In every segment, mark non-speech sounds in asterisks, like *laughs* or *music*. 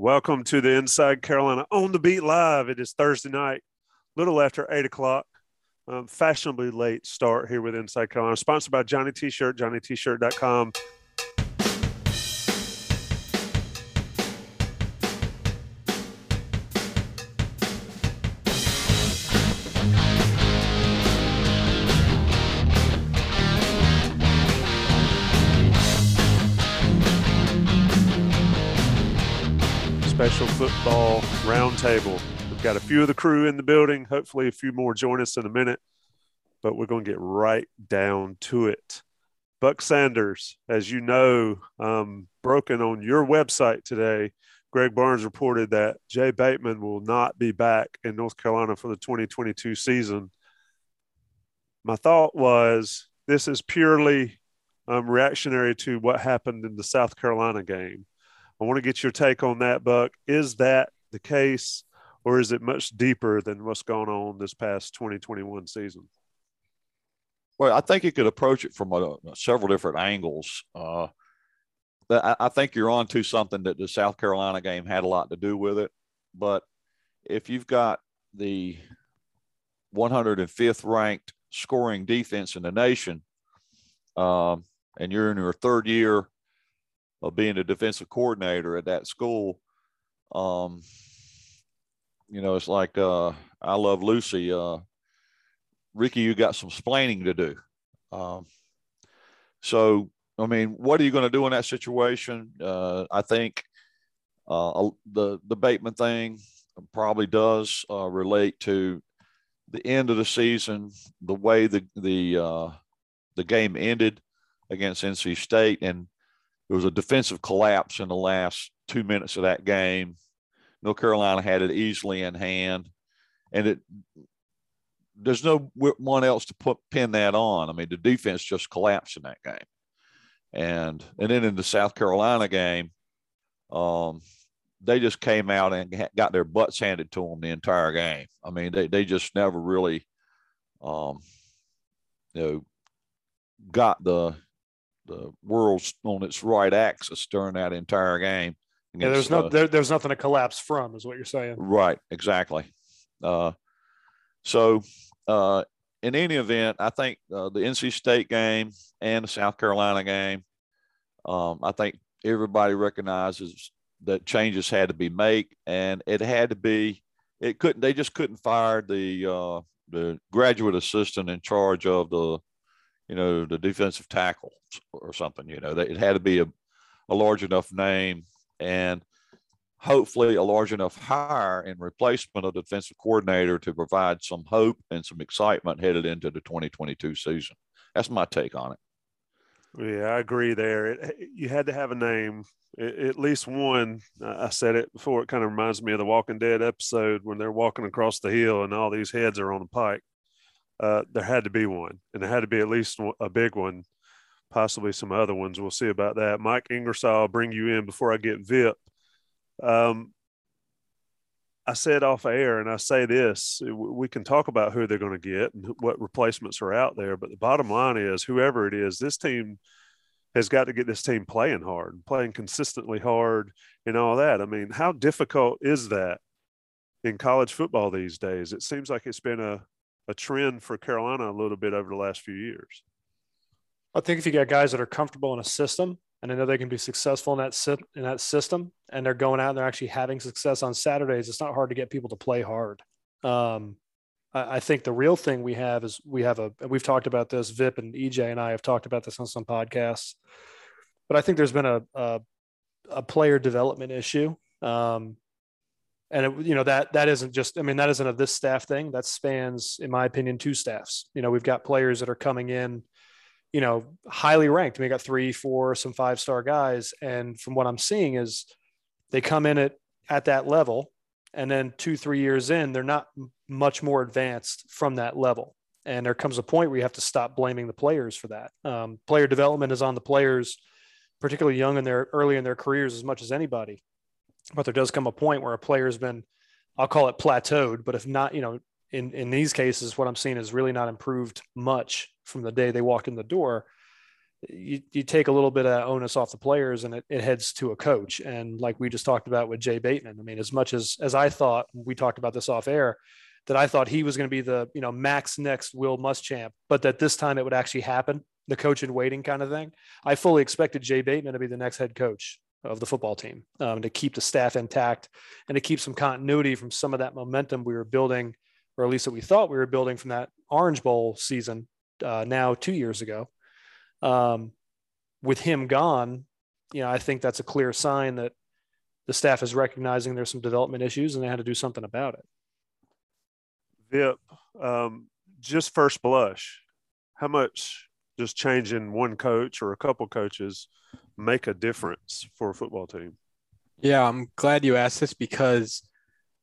Welcome to the Inside Carolina on the Beat Live. It is Thursday night, little after eight o'clock. Um, fashionably late start here with Inside Carolina, sponsored by Johnny T-Shirt, JohnnyT-Shirt.com. Football roundtable. We've got a few of the crew in the building. Hopefully, a few more join us in a minute, but we're going to get right down to it. Buck Sanders, as you know, um, broken on your website today. Greg Barnes reported that Jay Bateman will not be back in North Carolina for the 2022 season. My thought was this is purely um, reactionary to what happened in the South Carolina game. I want to get your take on that, Buck. Is that the case, or is it much deeper than what's gone on this past 2021 season? Well, I think you could approach it from a, several different angles. Uh, I, I think you're on to something that the South Carolina game had a lot to do with it. But if you've got the 105th ranked scoring defense in the nation, um, and you're in your third year of being a defensive coordinator at that school, um, you know, it's like uh, I love Lucy. Uh, Ricky, you got some splaining to do. Um, so, I mean, what are you going to do in that situation? Uh, I think uh, the the Bateman thing probably does uh, relate to the end of the season, the way the the uh, the game ended against NC State, and there was a defensive collapse in the last two minutes of that game. North Carolina had it easily in hand, and it there's no one else to put pin that on. I mean, the defense just collapsed in that game, and and then in the South Carolina game, um, they just came out and got their butts handed to them the entire game. I mean, they they just never really, um, you know, got the the world's on its right axis during that entire game. Against, yeah, there's no uh, there, there's nothing to collapse from, is what you're saying. Right, exactly. Uh, so, uh, in any event, I think uh, the NC State game and the South Carolina game, um, I think everybody recognizes that changes had to be made, and it had to be. It couldn't. They just couldn't fire the uh, the graduate assistant in charge of the you know, the defensive tackle or something. You know, it had to be a, a large enough name and hopefully a large enough hire in replacement of the defensive coordinator to provide some hope and some excitement headed into the 2022 season. That's my take on it. Yeah, I agree there. It, you had to have a name, at least one. I said it before. It kind of reminds me of the Walking Dead episode when they're walking across the hill and all these heads are on the pike uh, there had to be one, and there had to be at least a big one, possibly some other ones. We'll see about that. Mike Ingersoll, I'll bring you in before I get VIP. Um, I said off air, and I say this: we can talk about who they're going to get and what replacements are out there, but the bottom line is, whoever it is, this team has got to get this team playing hard, playing consistently hard, and all that. I mean, how difficult is that in college football these days? It seems like it's been a a trend for Carolina a little bit over the last few years. I think if you got guys that are comfortable in a system and I know they can be successful in that in that system, and they're going out and they're actually having success on Saturdays, it's not hard to get people to play hard. Um, I, I, think the real thing we have is we have a we've talked about this. Vip and EJ and I have talked about this on some podcasts, but I think there's been a a, a player development issue. Um, and it, you know that that isn't just i mean that isn't a this staff thing that spans in my opinion two staffs you know we've got players that are coming in you know highly ranked we got three four some five star guys and from what i'm seeing is they come in at at that level, and then two three years in, they're not much more advanced from that level. And there comes a point where you have to stop blaming the players for that. Um, player development is on the players, particularly young in their early in their careers, as much as anybody. But there does come a point where a player's been, I'll call it plateaued, but if not, you know, in in these cases, what I'm seeing is really not improved much from the day they walk in the door. You, you take a little bit of onus off the players and it, it heads to a coach. And like we just talked about with Jay Bateman, I mean, as much as as I thought we talked about this off air, that I thought he was going to be the you know Max next Will Muschamp, but that this time it would actually happen, the coach in waiting kind of thing. I fully expected Jay Bateman to be the next head coach of the football team um, to keep the staff intact and to keep some continuity from some of that momentum we were building, or at least that we thought we were building from that Orange Bowl season uh, now two years ago. Um, with him gone, you know, I think that's a clear sign that the staff is recognizing there's some development issues and they had to do something about it. Vip, um, just first blush, how much does changing one coach or a couple coaches make a difference for a football team? Yeah, I'm glad you asked this because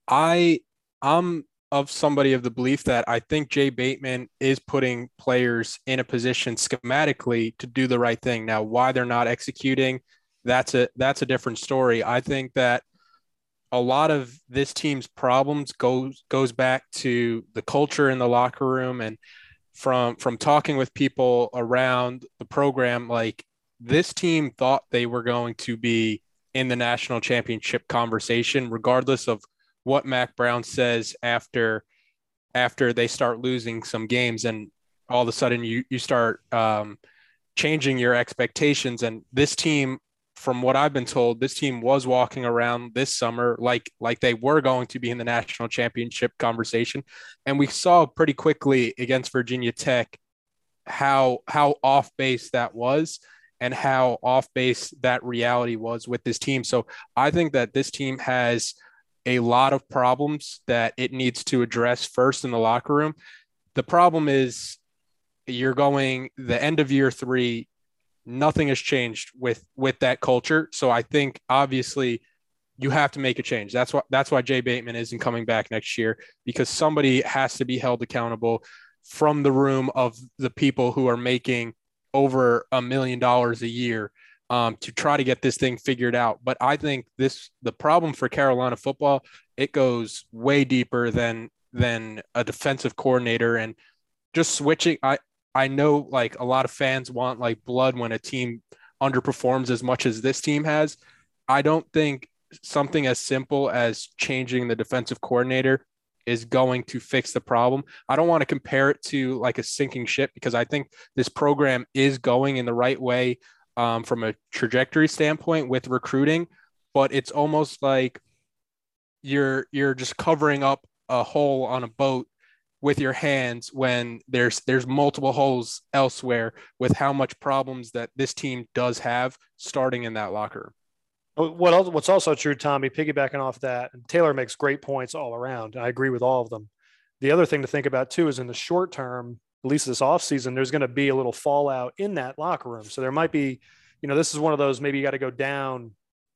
I I'm of somebody of the belief that I think Jay Bateman is putting players in a position schematically to do the right thing. Now, why they're not executing, that's a that's a different story. I think that a lot of this team's problems goes goes back to the culture in the locker room and from from talking with people around the program like this team thought they were going to be in the national championship conversation regardless of what Mack Brown says after after they start losing some games and all of a sudden you you start um, changing your expectations. And this team from what I've been told, this team was walking around this summer like like they were going to be in the national championship conversation, and we saw pretty quickly against Virginia Tech how how off base that was and how off base that reality was with this team. So I think that this team has a lot of problems that it needs to address first in the locker room. The problem is you're going the end of year three nothing has changed with with that culture. So I think obviously you have to make a change. That's why that's why Jay Bateman isn't coming back next year because somebody has to be held accountable from the room of the people who are making over a million dollars a year um, to try to get this thing figured out. But I think this the problem for Carolina football it goes way deeper than than a defensive coordinator and just switching. I I know like a lot of fans want like blood when a team underperforms as much as this team has. I don't think something as simple as changing the defensive coordinator is going to fix the problem. I don't want to compare it to like a sinking ship because I think this program is going in the right way um, from a trajectory standpoint with recruiting, but it's almost like you're you're just covering up a hole on a boat with your hands when there's there's multiple holes elsewhere with how much problems that this team does have starting in that locker What else, what's also true, Tommy, piggybacking off that, and Taylor makes great points all around. I agree with all of them. The other thing to think about too is in the short term, at least this offseason, there's going to be a little fallout in that locker room. So there might be, you know, this is one of those maybe you got to go down,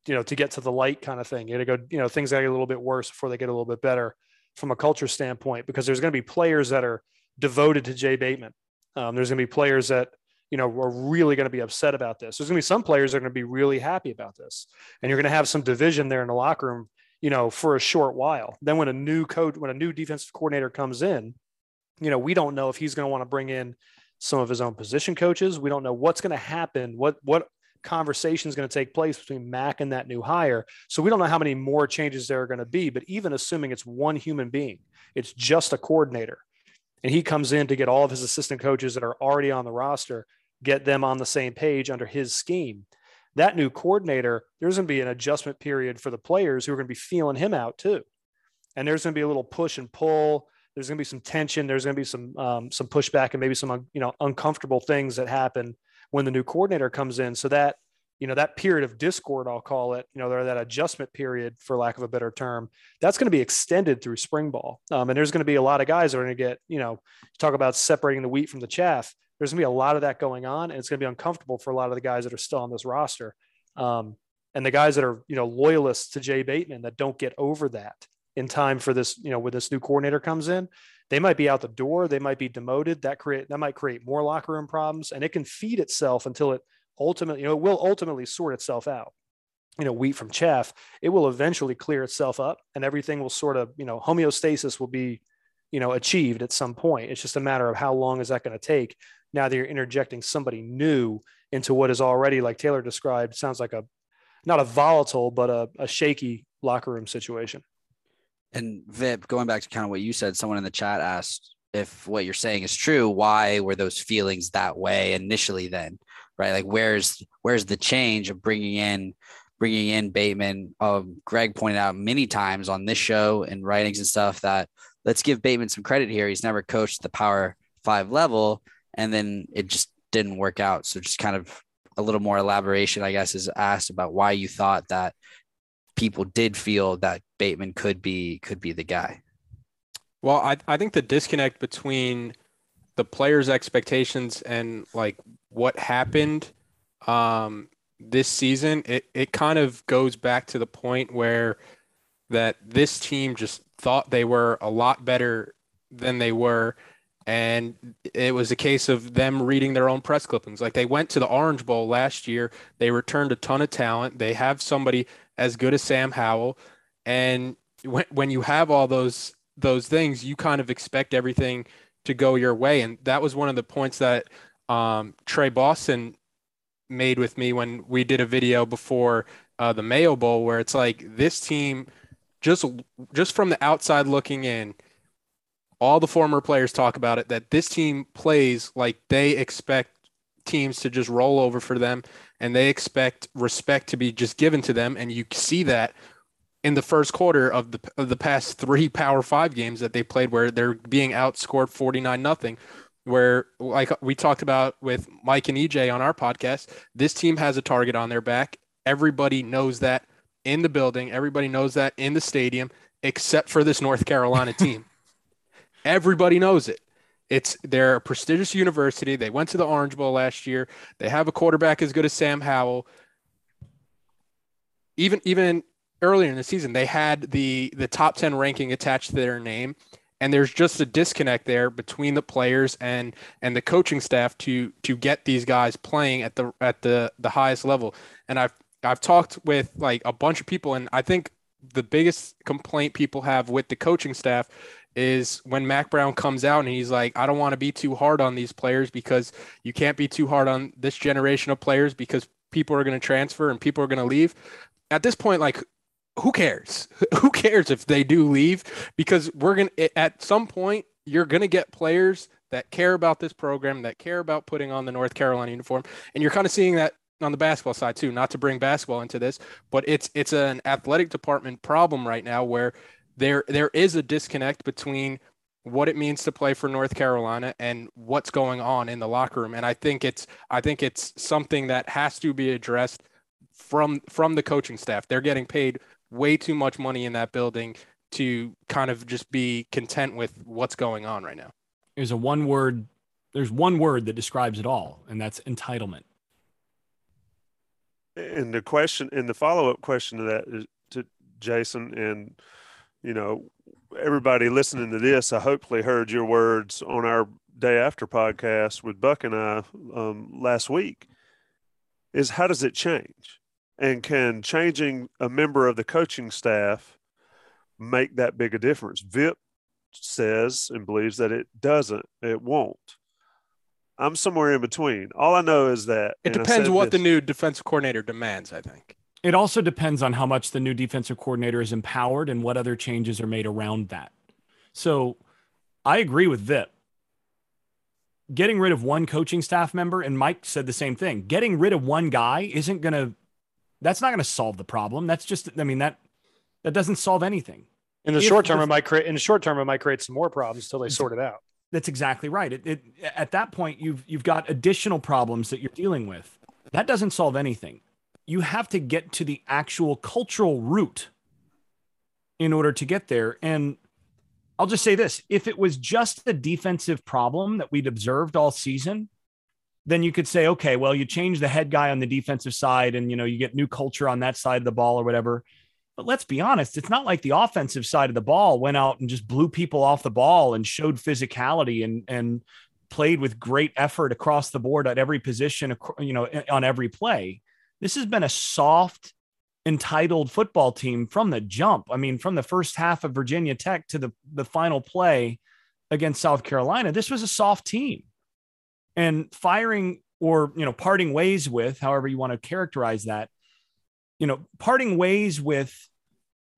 you know, to get to the light kind of thing. You got to go, you know, things got to get a little bit worse before they get a little bit better from a culture standpoint because there's going to be players that are devoted to Jay Bateman. Um, there's going to be players that you know are really going to be upset about this. There's going to be some players that are going to be really happy about this, and you're going to have some division there in the locker room. You know, for a short while. Then when a new coach, when a new defensive coordinator comes in, you know, we don't know if he's going to want to bring in some of his own position coaches. We don't know what's going to happen. What what conversation is going to take place between Mack and that new hire. So we don't know how many more changes there are going to be, but even assuming it's one human being, it's just a coordinator. And he comes in to get all of his assistant coaches that are already on the roster, get them on the same page under his scheme. That new coordinator, there's going to be an adjustment period for the players who are going to be feeling him out too. And there's going to be a little push and pull. There's going to be some tension. There's going to be some um, some pushback and maybe some you know uncomfortable things that happen when the new coordinator comes in. So that, you know, that period of discord, I'll call it, you know, that adjustment period, for lack of a better term, that's going to be extended through spring ball. Um, and there's going to be a lot of guys that are going to get, you know, talk about separating the wheat from the chaff. There's going to be a lot of that going on, and it's going to be uncomfortable for a lot of the guys that are still on this roster. Um, And the guys that are, you know, loyalists to Jay Bateman that don't get over that in time for this, you know, when this new coordinator comes in, they might be out the door, they might be demoted. That create that might create more locker room problems, and it can feed itself until it ultimately, you know, it will ultimately sort itself out. You know, wheat from chaff. It will eventually clear itself up, and everything will sort of, you know, homeostasis will be, you know, achieved at some point. It's just a matter of how long is that going to take. Now that you're interjecting somebody new into what is already, like Taylor described, sounds like a not a volatile but a, a shaky locker room situation. And Vip, going back to kind of what you said, someone in the chat asked if what you're saying is true, why were those feelings that way initially then? Right? Like where's where's the change of bringing in bringing in Bateman? Um, Greg pointed out many times on this show and writings and stuff that let's give Bateman some credit here. He's never coached the power five level, and then it just didn't work out. So just kind of a little more elaboration, I guess, is asked about why you thought that people did feel that Bateman could be could be the guy. Well, I I think the disconnect between the players' expectations and like what happened um, this season, it it kind of goes back to the point where that this team just thought they were a lot better than they were. And it was a case of them reading their own press clippings. Like they went to the Orange Bowl last year. They returned a ton of talent. They have somebody as good as Sam Howell. And when, when you have all those those things, you kind of expect everything to go your way. And that was one of the points that um, Trey Boston made with me when we did a video before uh, the Mayo Bowl, where it's like this team, just just from the outside looking in, all the former players talk about it that this team plays like they expect teams to just roll over for them and they expect respect to be just given to them. And you see that in the first quarter of the of the past three Power Five games that they played, where they're being outscored forty nine nothing. Where like we talked about with Mike and EJ on our podcast, this team has a target on their back. Everybody knows that in the building. Everybody knows that in the stadium, except for this North Carolina team. Everybody knows it. It's they're a prestigious university. They went to the Orange Bowl last year. They have a quarterback as good as Sam Howell. Even even earlier in the season, they had the the top 10 ranking attached to their name. And there's just a disconnect there between the players and and the coaching staff to to get these guys playing at the at the the highest level. And I've I've talked with like a bunch of people, and I think the biggest complaint people have with the coaching staff is when Mack Brown comes out and he's like, I don't want to be too hard on these players because you can't be too hard on this generation of players because people are going to transfer and people are going to leave. At this point, like, who cares? *laughs* who cares if they do leave? Because we're going to, at some point, you're going to get players that care about this program, that care about putting on the North Carolina uniform. And you're kind of seeing that on the basketball side too, not to bring basketball into this, but it's it's an athletic department problem right now where there there is a disconnect between what it means to play for North Carolina and what's going on in the locker room. And I think it's I think it's something that has to be addressed from from the coaching staff. They're getting paid way too much money in that building to kind of just be content with what's going on right now. There's a one word there's one word that describes it all, and that's entitlement. And the question and the follow-up question to that is to Jason and you know, everybody listening to this, I hopefully heard your words on our day after podcast with Buck and I um, last week. Is how does it change? And can changing a member of the coaching staff make that big a difference? VIP says and believes that it doesn't, it won't. I'm somewhere in between. All I know is that it depends what this, the new defensive coordinator demands, I think. It also depends on how much the new defensive coordinator is empowered and what other changes are made around that. So I agree with Vip. Getting rid of one coaching staff member, and Mike said the same thing. Getting rid of one guy isn't going to, that's not going to solve the problem. That's just, I mean, that, that doesn't solve anything. In the if short term, the, it might create, in the short term, it might create some more problems until they sort it out. That's exactly right. It, it, at that point, you've, you've got additional problems that you're dealing with. That doesn't solve anything you have to get to the actual cultural root in order to get there. And I'll just say this if it was just a defensive problem that we'd observed all season, then you could say, okay, well, you change the head guy on the defensive side and, you know, you get new culture on that side of the ball or whatever. But let's be honest, it's not like the offensive side of the ball went out and just blew people off the ball and showed physicality and, and played with great effort across the board at every position, you know, on every play. This has been a soft, entitled football team from the jump. I mean, from the first half of Virginia Tech to the, the final play against South Carolina, this was a soft team. And firing or you know parting ways with however you want to characterize that you know parting ways with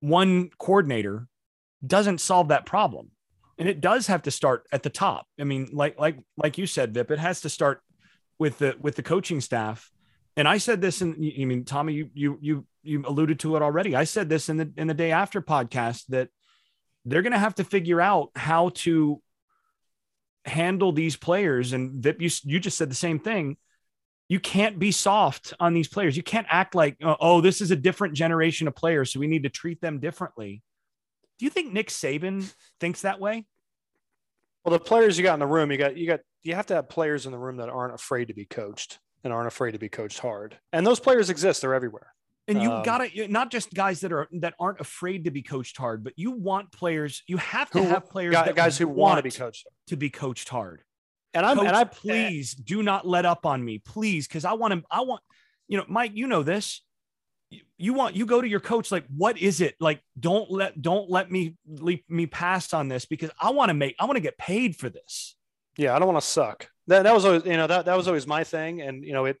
one coordinator doesn't solve that problem. And it does have to start at the top. I mean like like like you said vip it has to start with the with the coaching staff and i said this and i mean tommy you you you you alluded to it already i said this in the in the day after podcast that they're going to have to figure out how to handle these players. And Vip, you, you just said the same thing. You can't be soft on these players. You can't act like, oh, oh, this is a different generation of players, so we need to treat them differently. Do you think Nick Saban thinks that way? Well, the players you got in the room, you got you got you have to have players in the room that aren't afraid to be coached and aren't afraid to be coached hard. And those players exist; they're everywhere. And you um, got to not just guys that are that aren't afraid to be coached hard, but you want players. You have to who, have players, guys, guys who want to be coached to be coached hard. And I'm Coach, and I please do not let up on me, please, because I want to. I want you know, Mike. You know this. You want you go to your coach like, what is it like? Don't let don't let me leap me past on this because I want to make I want to get paid for this. Yeah, I don't want to suck. That that was always you know that that was always my thing, and you know it.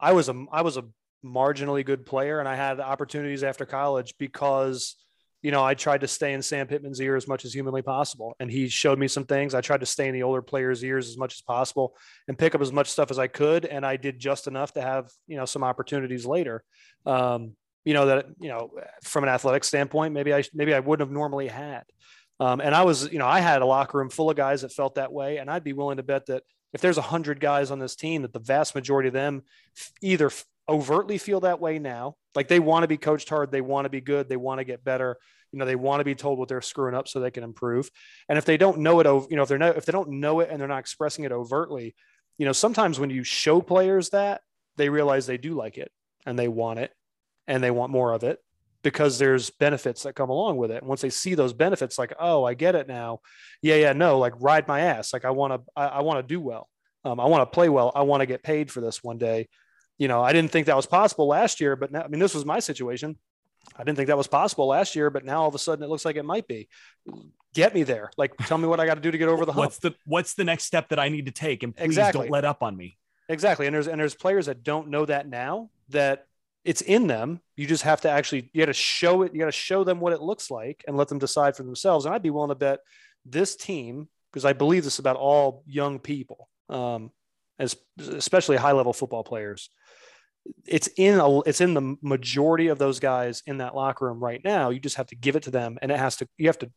I was a I was a marginally good player and I had opportunities after college because you know I tried to stay in Sam Pittman's ear as much as humanly possible and he showed me some things I tried to stay in the older players ears as much as possible and pick up as much stuff as I could and I did just enough to have you know some opportunities later um, you know that you know from an athletic standpoint maybe I maybe I wouldn't have normally had um, and I was you know I had a locker room full of guys that felt that way and I'd be willing to bet that if there's a hundred guys on this team that the vast majority of them either overtly feel that way now. Like they want to be coached hard, they want to be good, they want to get better. You know, they want to be told what they're screwing up so they can improve. And if they don't know it, you know, if they're not, if they don't know it and they're not expressing it overtly, you know, sometimes when you show players that, they realize they do like it and they want it and they want more of it because there's benefits that come along with it. And once they see those benefits, like, oh, I get it now. Yeah, yeah, no, like ride my ass. Like I want to, I, I want to do well. Um, I want to play well. I want to get paid for this one day you know, I didn't think that was possible last year, but now, I mean, this was my situation. I didn't think that was possible last year, but now all of a sudden it looks like it might be. Get me there. Like, tell me what I got to do to get over the hump. What's the What's the next step that I need to take? And please exactly. don't let up on me. Exactly. And there's and there's players that don't know that now that it's in them. You just have to actually you got to show it. You got to show them what it looks like and let them decide for themselves. And I'd be willing to bet this team because I believe this about all young people, um, as especially high level football players it's in a, it's in the majority of those guys in that locker room right now. You just have to give it to them, and it has to. You have to.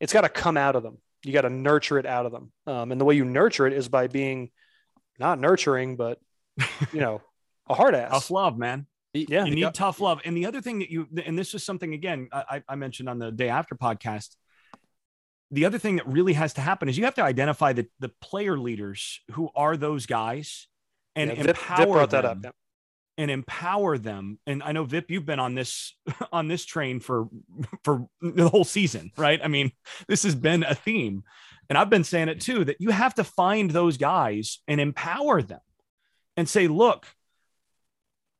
It's got to come out of them. You got to nurture it out of them, um, and the way you nurture it is by being not nurturing, but you know, a hard *laughs* ass. Tough love, man. Yeah, you need got, tough love. And the other thing that you and this is something again I, I mentioned on the day after podcast. The other thing that really has to happen is you have to identify the the player leaders who are those guys and yeah, empower Vip, Vip them. that up. Yeah and empower them and i know vip you've been on this *laughs* on this train for for the whole season right i mean this has been a theme and i've been saying it too that you have to find those guys and empower them and say look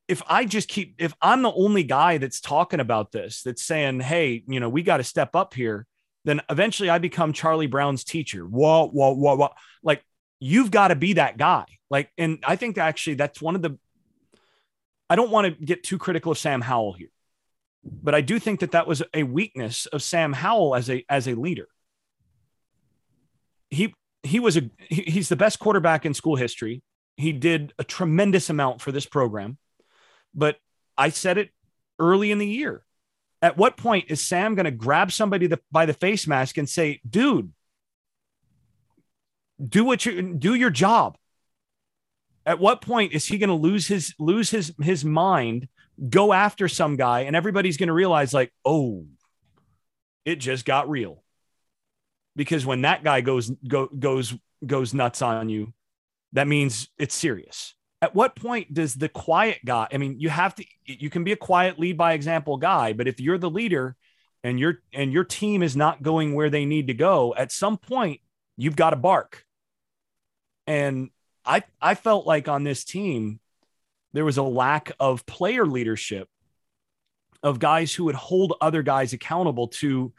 if i just keep if i'm the only guy that's talking about this that's saying hey you know we got to step up here then eventually i become charlie brown's teacher whoa whoa whoa whoa like you've got to be that guy like and i think actually that's one of the I don't want to get too critical of Sam Howell here, but I do think that that was a weakness of Sam Howell as a as a leader. He he was a he, he's the best quarterback in school history. He did a tremendous amount for this program, but I said it early in the year. At what point is Sam going to grab somebody the, by the face mask and say, "Dude, do what you do your job." At what point is he going to lose his lose his his mind, go after some guy, and everybody's going to realize like, oh, it just got real. Because when that guy goes go, goes goes nuts on you, that means it's serious. At what point does the quiet guy, I mean, you have to, you can be a quiet lead by example guy, but if you're the leader and your and your team is not going where they need to go, at some point you've got to bark. And I I felt like on this team there was a lack of player leadership of guys who would hold other guys accountable to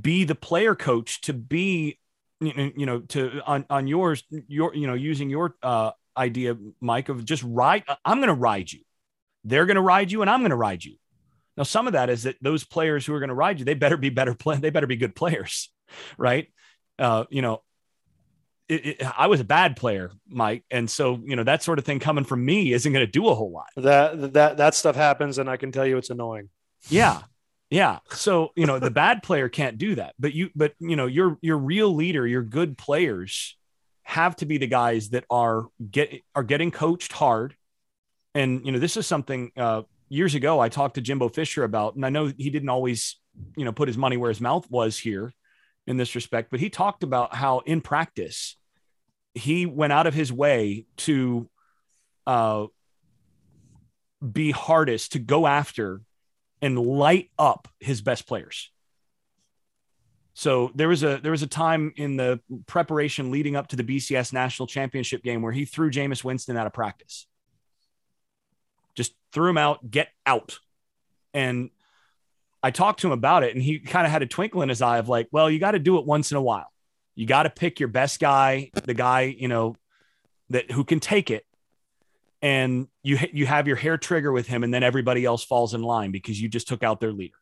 be the player coach to be you know to on on yours your you know using your uh idea mike of just ride i'm going to ride you they're going to ride you and i'm going to ride you now some of that is that those players who are going to ride you they better be better play they better be good players *laughs* right uh you know it, it, I was a bad player, Mike, and so you know that sort of thing coming from me isn't going to do a whole lot. That that that stuff happens, and I can tell you it's annoying. Yeah, yeah. So you know the bad player can't do that, but you but you know your your real leader, your good players have to be the guys that are get are getting coached hard, and you know this is something uh, years ago I talked to Jimbo Fisher about, and I know he didn't always you know put his money where his mouth was here in this respect, but he talked about how in practice he went out of his way to uh, be hardest to go after and light up his best players. So there was a there was a time in the preparation leading up to the BCS national championship game where he threw Jameis Winston out of practice. Just threw him out, get out. And I talked to him about it and he kind of had a twinkle in his eye of like, well, you got to do it once in a while. You got to pick your best guy, the guy, you know, that who can take it. And you you have your hair trigger with him and then everybody else falls in line because you just took out their leader.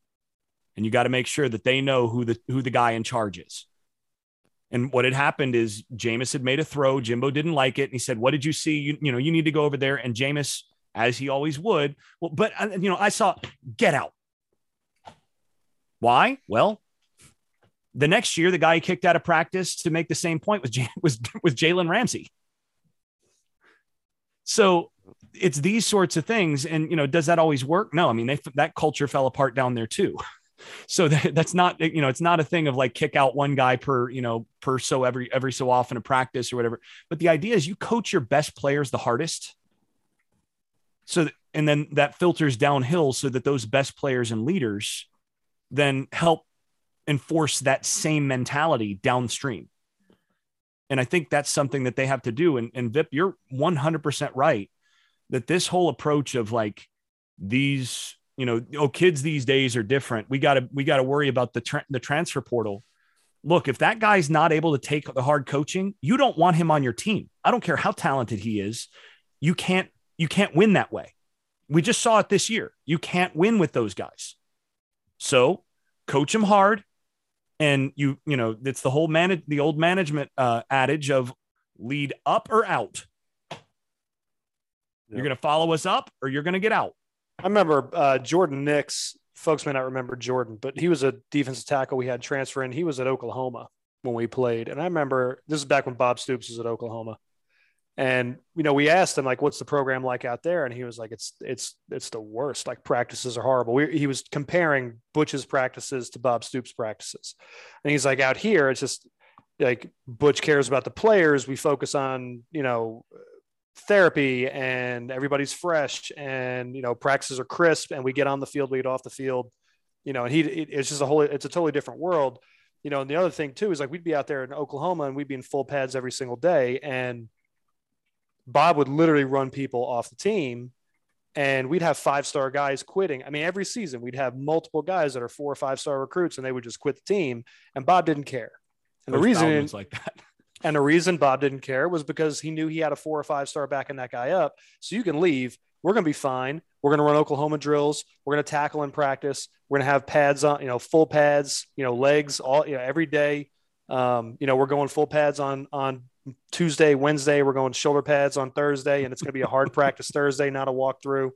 And you got to make sure that they know who the who the guy in charge is. And what had happened is Jameis had made a throw. Jimbo didn't like it. And he said, What did you see? You, you know, you need to go over there. And Jameis, as he always would, well, but, uh, you know, I saw get out. Why? Well, the next year, the guy kicked out of practice to make the same point was *laughs* was was Jalen Ramsey. So it's these sorts of things, and you know, does that always work? No, I mean, they, that culture fell apart down there too. *laughs* So *laughs* that, that's not you know, it's not a thing of like kick out one guy per you know per so every every so often a practice or whatever. But the idea is you coach your best players the hardest. So and then that filters downhill so that those best players and leaders then help enforce that same mentality downstream. And I think that's something that they have to do. And, and Vip, you're 100% right that this whole approach of like these, you know, oh, kids these days are different. We got to, we got to worry about the, tra- the transfer portal. Look, if that guy's not able to take the hard coaching, you don't want him on your team. I don't care how talented he is. You can't, you can't win that way. We just saw it this year. You can't win with those guys. So coach him hard, and you you know it's the whole man the old management uh, adage of lead up or out you're going to follow us up or you're going to get out i remember uh, jordan nix folks may not remember jordan but he was a defensive tackle we had transfer in he was at oklahoma when we played and i remember this is back when bob stoops was at oklahoma and you know, we asked him like, "What's the program like out there?" And he was like, "It's it's it's the worst. Like practices are horrible." We, he was comparing Butch's practices to Bob Stoops' practices, and he's like, "Out here, it's just like Butch cares about the players. We focus on you know therapy, and everybody's fresh, and you know practices are crisp, and we get on the field, we get off the field, you know. And he it, it's just a whole it's a totally different world." You know, and the other thing too is like we'd be out there in Oklahoma and we'd be in full pads every single day, and Bob would literally run people off the team and we'd have five star guys quitting. I mean, every season we'd have multiple guys that are four or five star recruits and they would just quit the team. And Bob didn't care. And Coach the reason like that. And the reason Bob didn't care was because he knew he had a four or five star backing that guy up. So you can leave. We're going to be fine. We're going to run Oklahoma drills. We're going to tackle in practice. We're going to have pads on, you know, full pads, you know, legs all, you know, every day. Um, you know, we're going full pads on on Tuesday, Wednesday, we're going shoulder pads on Thursday, and it's going to be a hard practice *laughs* Thursday, not a walkthrough.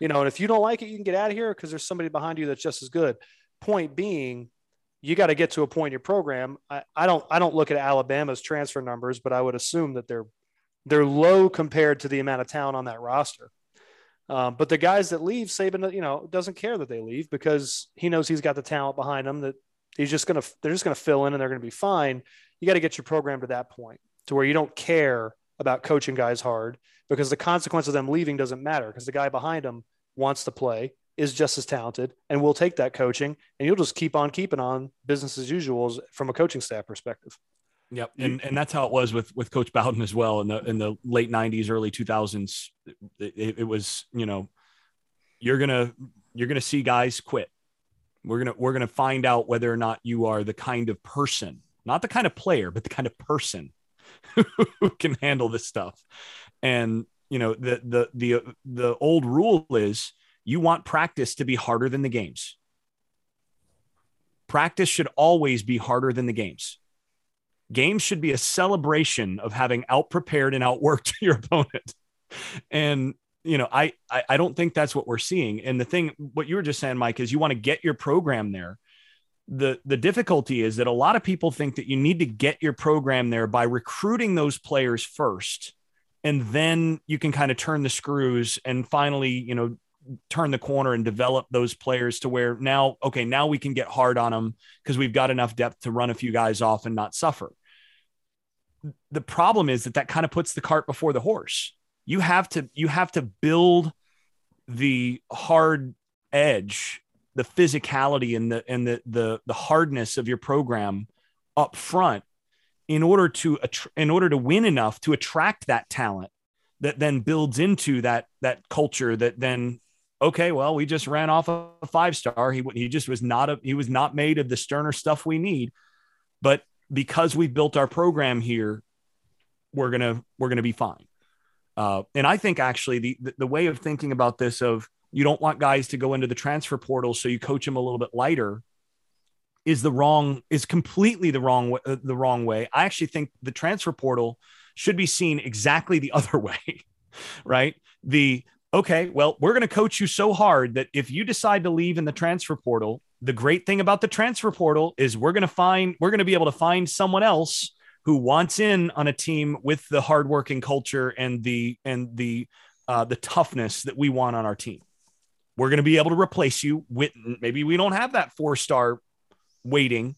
You know, and if you don't like it, you can get out of here because there's somebody behind you that's just as good. Point being, you got to get to a point in your program. I, I don't I don't look at Alabama's transfer numbers, but I would assume that they're they're low compared to the amount of talent on that roster. Um, but the guys that leave, Saban, you know, doesn't care that they leave because he knows he's got the talent behind him that he's just gonna they're just gonna fill in and they're gonna be fine. You got to get your program to that point to where you don't care about coaching guys hard because the consequence of them leaving doesn't matter because the guy behind them wants to play, is just as talented, and will take that coaching, and you'll just keep on keeping on business as usual from a coaching staff perspective. Yep, and and that's how it was with with Coach Bowden as well in the in the late '90s, early 2000s. It, it was you know, you're gonna you're gonna see guys quit. We're gonna we're gonna find out whether or not you are the kind of person, not the kind of player, but the kind of person *laughs* who can handle this stuff. And you know, the the the the old rule is you want practice to be harder than the games. Practice should always be harder than the games. Games should be a celebration of having out prepared and outworked *laughs* your opponent. And you know, I, I I don't think that's what we're seeing. And the thing, what you were just saying, Mike, is you want to get your program there. The the difficulty is that a lot of people think that you need to get your program there by recruiting those players first, and then you can kind of turn the screws and finally, you know, turn the corner and develop those players to where now, okay, now we can get hard on them because we've got enough depth to run a few guys off and not suffer. The problem is that that kind of puts the cart before the horse you have to you have to build the hard edge the physicality and the and the the, the hardness of your program up front in order to in order to win enough to attract that talent that then builds into that that culture that then okay well we just ran off a five star he he just was not a he was not made of the sterner stuff we need but because we built our program here we're to we're to be fine uh, and I think actually the, the way of thinking about this of you don't want guys to go into the transfer portal, so you coach them a little bit lighter, is the wrong is completely the wrong uh, the wrong way. I actually think the transfer portal should be seen exactly the *laughs* other way, right? The okay, well, we're going to coach you so hard that if you decide to leave in the transfer portal, the great thing about the transfer portal is we're going to find we're going to be able to find someone else who wants in on a team with the hardworking culture and the and the uh, the toughness that we want on our team. We're going to be able to replace you with maybe we don't have that four star waiting,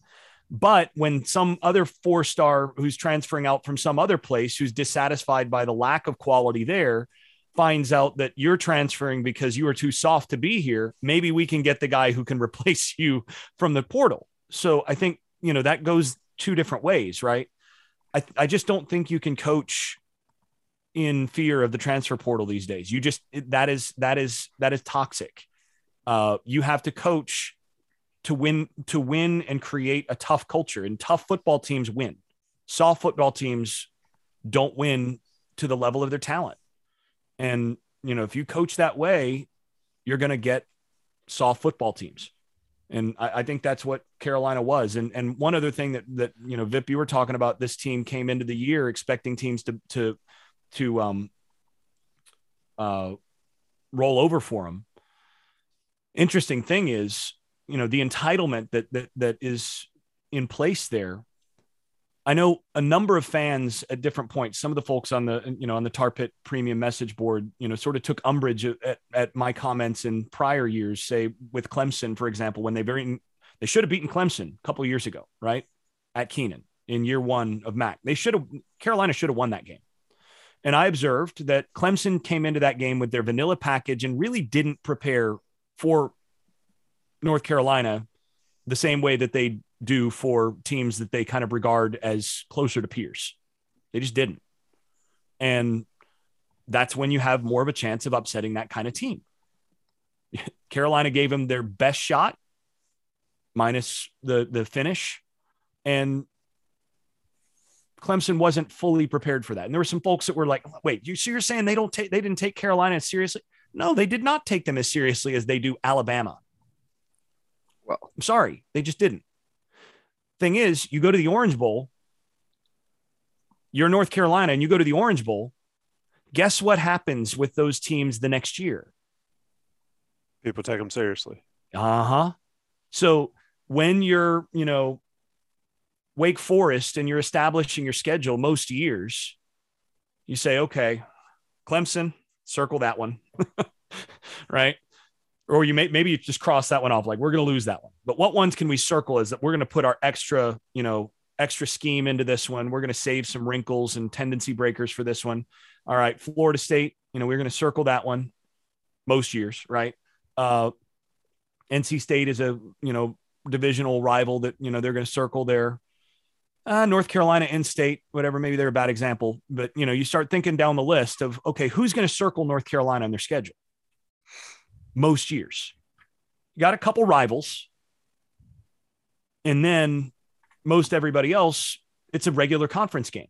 but when some other four star who's transferring out from some other place who's dissatisfied by the lack of quality there finds out that you're transferring because you are too soft to be here, maybe we can get the guy who can *laughs* replace you from the portal. So I think, you know, that goes two different ways, right? I, I just don't think you can coach in fear of the transfer portal these days. You just that is that is that is toxic. Uh, you have to coach to win to win and create a tough culture. And tough football teams win. Soft football teams don't win to the level of their talent. And you know, if you coach that way, you're going to get soft football teams. And I, I, think that's what Carolina was. And and one other thing that that you know, Vip, you were talking about this team came into the year expecting teams to to to um uh roll over for them. Interesting thing is, you know, the entitlement that that that is in place there I know a number of fans at different points. Some of the folks on the you know on the Tar Pit Premium message board, you know, sort of took umbrage at, at my comments in prior years. Say with Clemson, for example, when they very they should have beaten Clemson a couple of years ago, right at Kenan in year one of Mack. They should have Carolina should have won that game. And I observed that Clemson came into that game with their vanilla package and really didn't prepare for North Carolina the same way that they do for teams that they kind of regard as closer to peers. They just didn't. And that's when you have more of a chance of upsetting that kind of team. *laughs* Carolina gave them their best shot minus the the finish and Clemson wasn't fully prepared for that. And there were some folks that were like, "Wait, you so you're saying they don't take they didn't take Carolina seriously?" No, they did not take them as seriously as they do Alabama. Well, I'm sorry, they just didn't. Thing is, you go to the Orange Bowl, you're North Carolina, and you go to the Orange Bowl. Guess what happens with those teams the next year? People take them seriously. Uh huh. So when you're, you know, Wake Forest and you're establishing your schedule most years, you say, okay, Clemson, circle that one. *laughs* right or you may maybe you just cross that one off like we're going to lose that one but what ones can we circle is that we're going to put our extra you know extra scheme into this one. We're going to save some wrinkles and tendency breakers for this one. All right, Florida State, you know, we're going to circle that one most years, right? Uh, NC State is a, you know, divisional rival that, you know, they're going to circle their uh, North Carolina in state, whatever, maybe they're a bad example, but you know, you start thinking down the list of, okay, who's going to circle North Carolina on their schedule? Most years. You got a couple rivals. And then most everybody else, it's a regular conference game.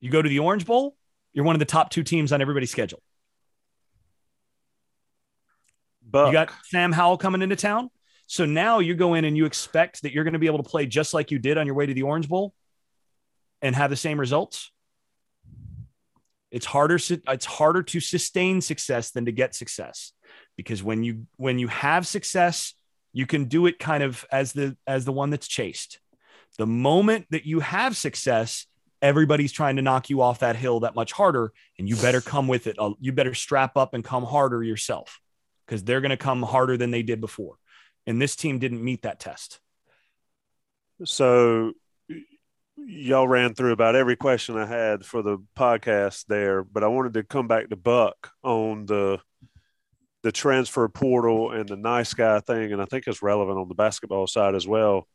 You go to the Orange Bowl, you're one of the top two teams on everybody's schedule. But You got Sam Howell coming into town. So now you go in and you expect that you're going to be able to play just like you did on your way to the Orange Bowl and have the same results. It's harder it's harder to sustain success than to get success because when you when you have success, you can do it kind of as the as the one that's chased. The moment that you have success, everybody's trying to knock you off that hill that much harder and you better come with it. You better strap up and come harder yourself because they're going to come harder than they did before and this team didn't meet that test. So y'all ran through about every question I had for the podcast there, but I wanted to come back to Buck on the the transfer portal and the nice guy thing, and I think it's relevant on the basketball side as well.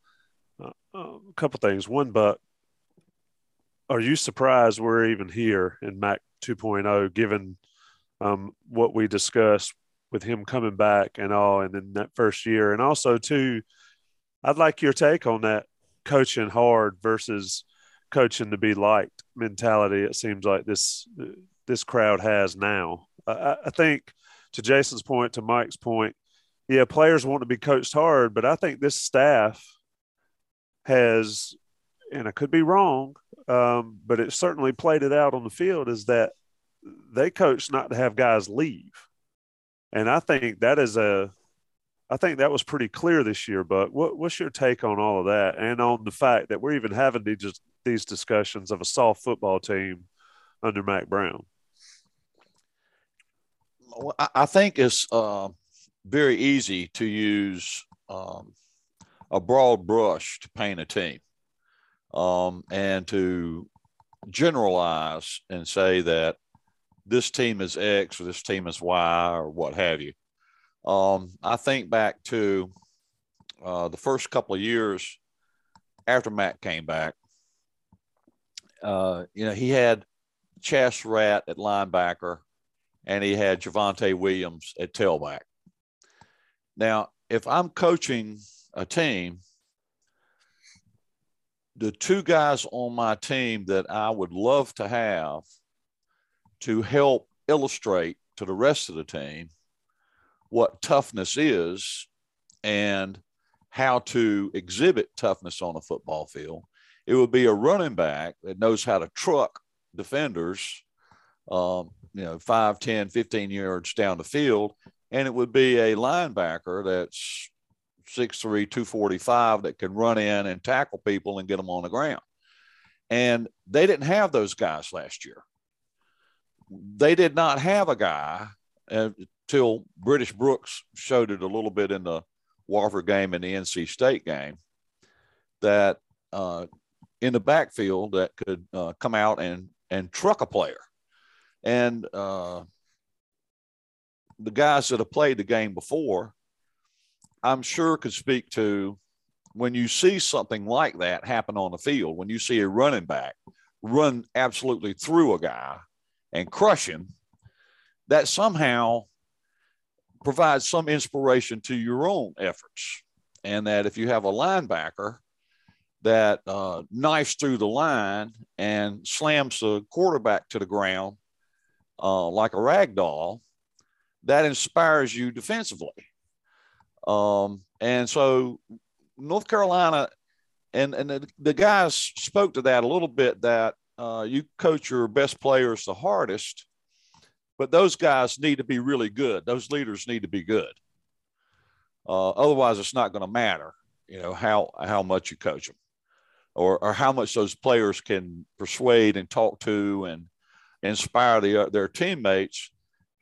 Uh, a couple things. One, Buck, are you surprised we're even here in Mack 2.0, given um, what we discussed with him coming back and all, and then that first year, and also too, I'd like your take on that coaching hard versus coaching to be liked mentality. It seems like this this crowd has now. I, I think to Jason's point, to Mike's point, yeah, players want to be coached hard, but I think this staff has, and I could be wrong, um, but it certainly played it out on the field is that they coach not to have guys leave. And I think that is a, I think that was pretty clear this year. But what, what's your take on all of that, and on the fact that we're even having these these discussions of a soft football team under Mack Brown? I think it's uh, very easy to use um, a broad brush to paint a team um, and to generalize and say that this team is X or this team is Y or what have you. Um, I think back to uh, the first couple of years after Mack came back. Uh, you know, he had Chazz Surratt at linebacker and he had Javonte Williams at tailback. Now, if I'm coaching a team, the two guys on my team that I would love to have to help illustrate to the rest of the team what toughness is and how to exhibit toughness on a football field. It would be a running back that knows how to truck defenders, um, you know, 5, 10, 15 yards down the field. And it would be a linebacker that's 6'3, 245 that can run in and tackle people and get them on the ground. And they didn't have those guys last year they did not have a guy until British Brooks showed it a little bit in the Wofford game and the NC State game that uh, in the backfield that could uh, come out and and truck a player, and uh, the guys that have played the game before, I'm sure could speak to when you see something like that happen on the field. When you see a running back run absolutely through a guy and crush him, that somehow provides some inspiration to your own efforts. And that if you have a linebacker that uh, knifes through the line and slams the quarterback to the ground uh, like a rag doll, that inspires you defensively. Um, and so North Carolina and, and the, the guys spoke to that a little bit that uh, you coach your best players the hardest, but those guys need to be really good. Those leaders need to be good. Uh, otherwise, it's not going to matter, you know, how how much you coach them, or or how much those players can persuade and talk to and inspire the, uh, their teammates.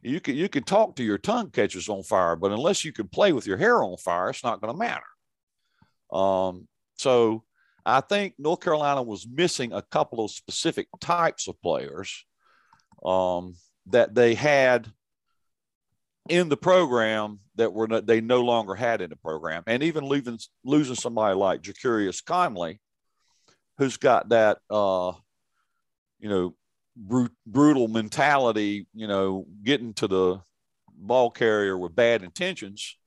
You can you can talk to your tongue catchers on fire, but unless you can play with your hair on fire, it's not going to matter. Um, so I think North Carolina was missing a couple of specific types of players um, that they had in the program that were they no longer had in the program, and even leaving losing somebody like Ja'Qurious Conley, who's got that uh, you know brut, brutal mentality, you know, getting to the ball carrier with bad intentions.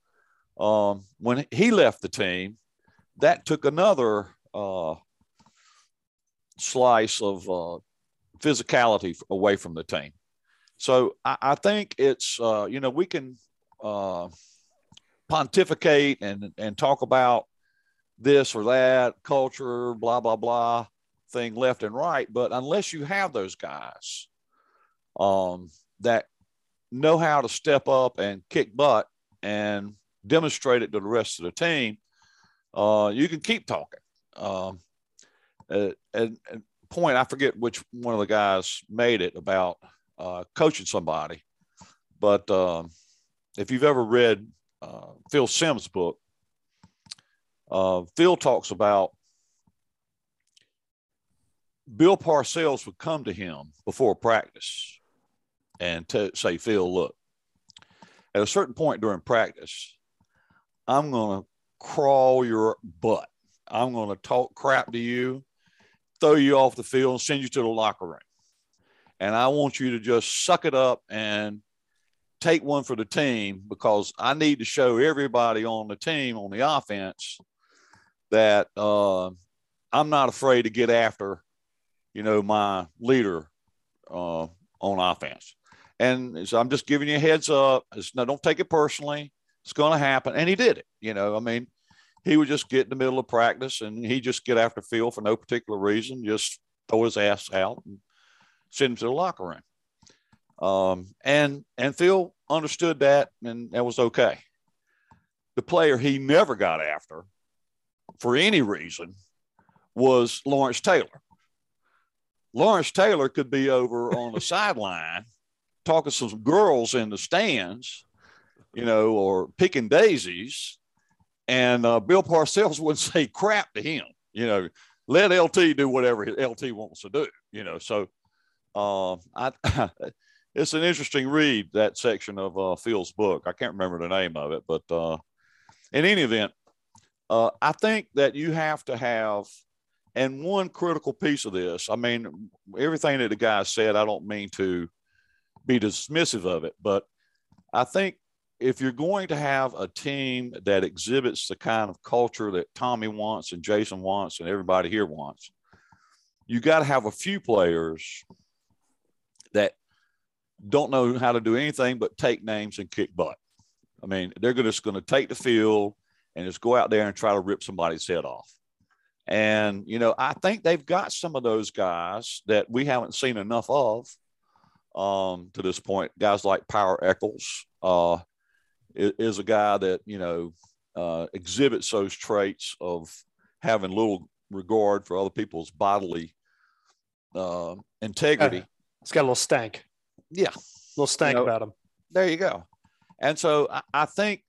Um, when he left the team, that took another uh, slice of uh, physicality away from the team. So I, I think it's uh, you know we can uh, pontificate and and talk about this or that culture, blah blah blah thing left and right, but unless you have those guys um, that know how to step up and kick butt and demonstrate it to the rest of the team, uh, you can keep talking. Um, and, and, point, I forget which one of the guys made it about uh, coaching somebody, but um, if you've ever read uh, Phil Simms' book, uh, Phil talks about Bill Parcells would come to him before practice and t- say, Phil, look, at a certain point during practice, I'm going to crawl your butt. I'm going to talk crap to you, throw you off the field, and send you to the locker room. And I want you to just suck it up and take one for the team because I need to show everybody on the team on the offense that uh, I'm not afraid to get after you know, my leader uh, on offense. And so I'm just giving you a heads up. It's, no, don't take it personally. It's going to happen. And he did it. You know, I mean, he would just get in the middle of practice and he just get after Phil for no particular reason, just throw his ass out and send him to the locker room. Um, and and Phil understood that, and that was okay. The player he never got after, for any reason, was Lawrence Taylor. Lawrence Taylor could be over on the *laughs* sideline talking to some girls in the stands, you know, or picking daisies. And uh, Bill Parcells *laughs* wouldn't say crap to him, you know, let LT do whatever LT wants to do, you know. So uh, I, *laughs* it's an interesting read, that section of uh, Phil's book. I can't remember the name of it, but uh, in any event, uh, I think that you have to have – and one critical piece of this, I mean, everything that the guy said, I don't mean to be dismissive of it, but I think if you're going to have a team that exhibits the kind of culture that Tommy wants and Jason wants and everybody here wants, you got to have a few players that don't know how to do anything but take names and kick butt. I mean, they're just going to take the field and just go out there and try to rip somebody's head off. And, you know, I think they've got some of those guys that we haven't seen enough of um, to this point. Guys like Power Echols uh, is, is, a guy that, you know, uh, exhibits those traits of having little regard for other people's bodily uh, integrity. It's got a little stank. Yeah. A little stank you know, about him. There you go. And so I, I think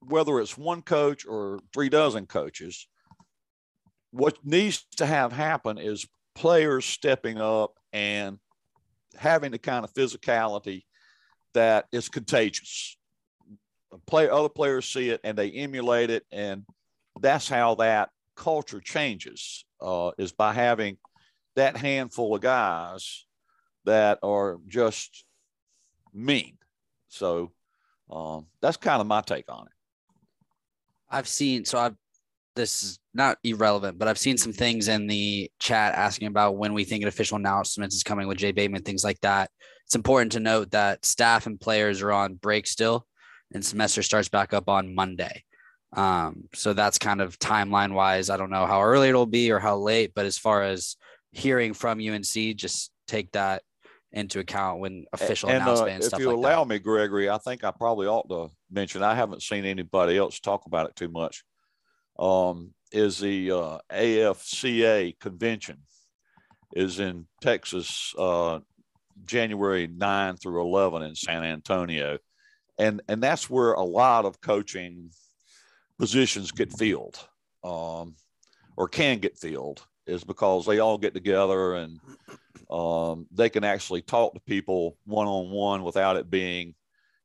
whether it's one coach or three dozen coaches, what needs to have happen is players stepping up and having the kind of physicality that is contagious. Play other players see it and they emulate it, and that's how that culture changes. Uh, is by having that handful of guys that are just mean. So um, that's kind of my take on it. I've seen so I've this is not irrelevant, but I've seen some things in the chat asking about when we think an official announcement is coming with Jay Bateman, things like that. It's important to note that staff and players are on break still, and semester starts back up on Monday. Um, so that's kind of timeline wise. I don't know how early it'll be or how late, but as far as hearing from UNC, just take that into account when official and, announcement. Uh, and if you like allow that. me, Gregory, I think I probably ought to mention. I haven't seen anybody else talk about it too much um, is the uh, AFCA convention is in Texas, uh, January 9 through 11 in San Antonio. And, and that's where a lot of coaching positions get filled. Um, or can get filled is because they all get together and um, they can actually talk to people one on one without it being,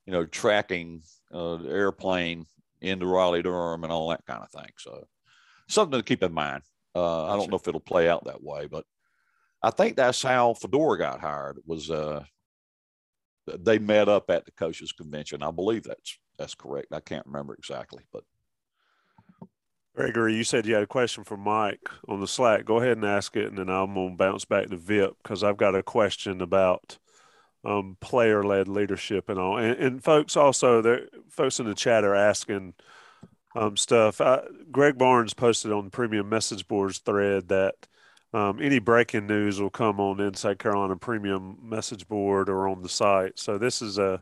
you know, tracking uh, the airplane into Raleigh Durham and all that kind of thing. So something to keep in mind. Uh, I don't know if it'll play out that way, but I think that's how Fedora got hired. Was uh, they met up at the coaches convention? I believe that's that's correct. I can't remember exactly, but Gregory, you said you had a question for Mike on the Slack. Go ahead and ask it, and then I'm going to bounce back to VIP because I've got a question about um, player-led leadership and all. And, and folks also, folks in the chat are asking um, stuff. I, Greg Barnes posted on the Premium Message Boards thread that um, any breaking news will come on Inside Carolina Premium Message Board or on the site. So this is a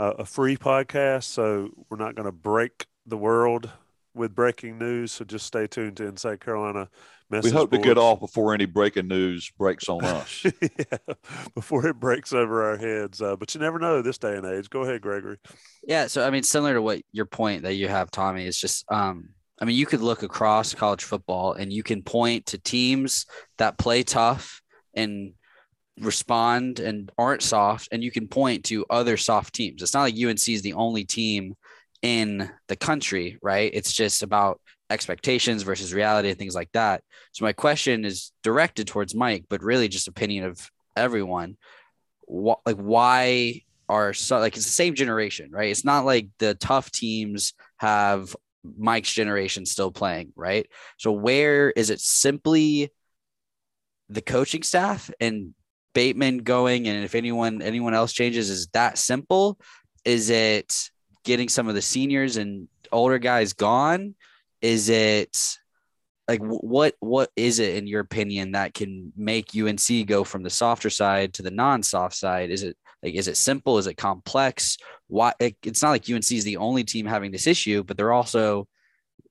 a free podcast, so we're not going to break the world with breaking news. So just stay tuned to Inside Carolina. We hope boards. to get off before any breaking news breaks on *laughs* us. yeah, before it breaks over our heads. Uh, but you never know this day and age. Go ahead, Gregory. Yeah. So I mean, similar to what your point that you have, Tommy, is just um, I mean, you could look across college football and you can point to teams that play tough and respond and aren't soft, and you can point to other soft teams. It's not like UNC is the only team in the country, right? It's just about expectations versus reality and things like that. So my question is directed towards Mike, but really just opinion of everyone. What like why are so like it's the same generation, right? It's not like the tough teams have Mike's generation still playing, right? So where is it simply the coaching staff and Bateman going and if anyone anyone else changes is that simple? Is it getting some of the seniors and older guys gone? Is it like what what is it in your opinion that can make UNC go from the softer side to the non-soft side? Is it like is it simple? Is it complex? Why it, it's not like UNC is the only team having this issue, but they're also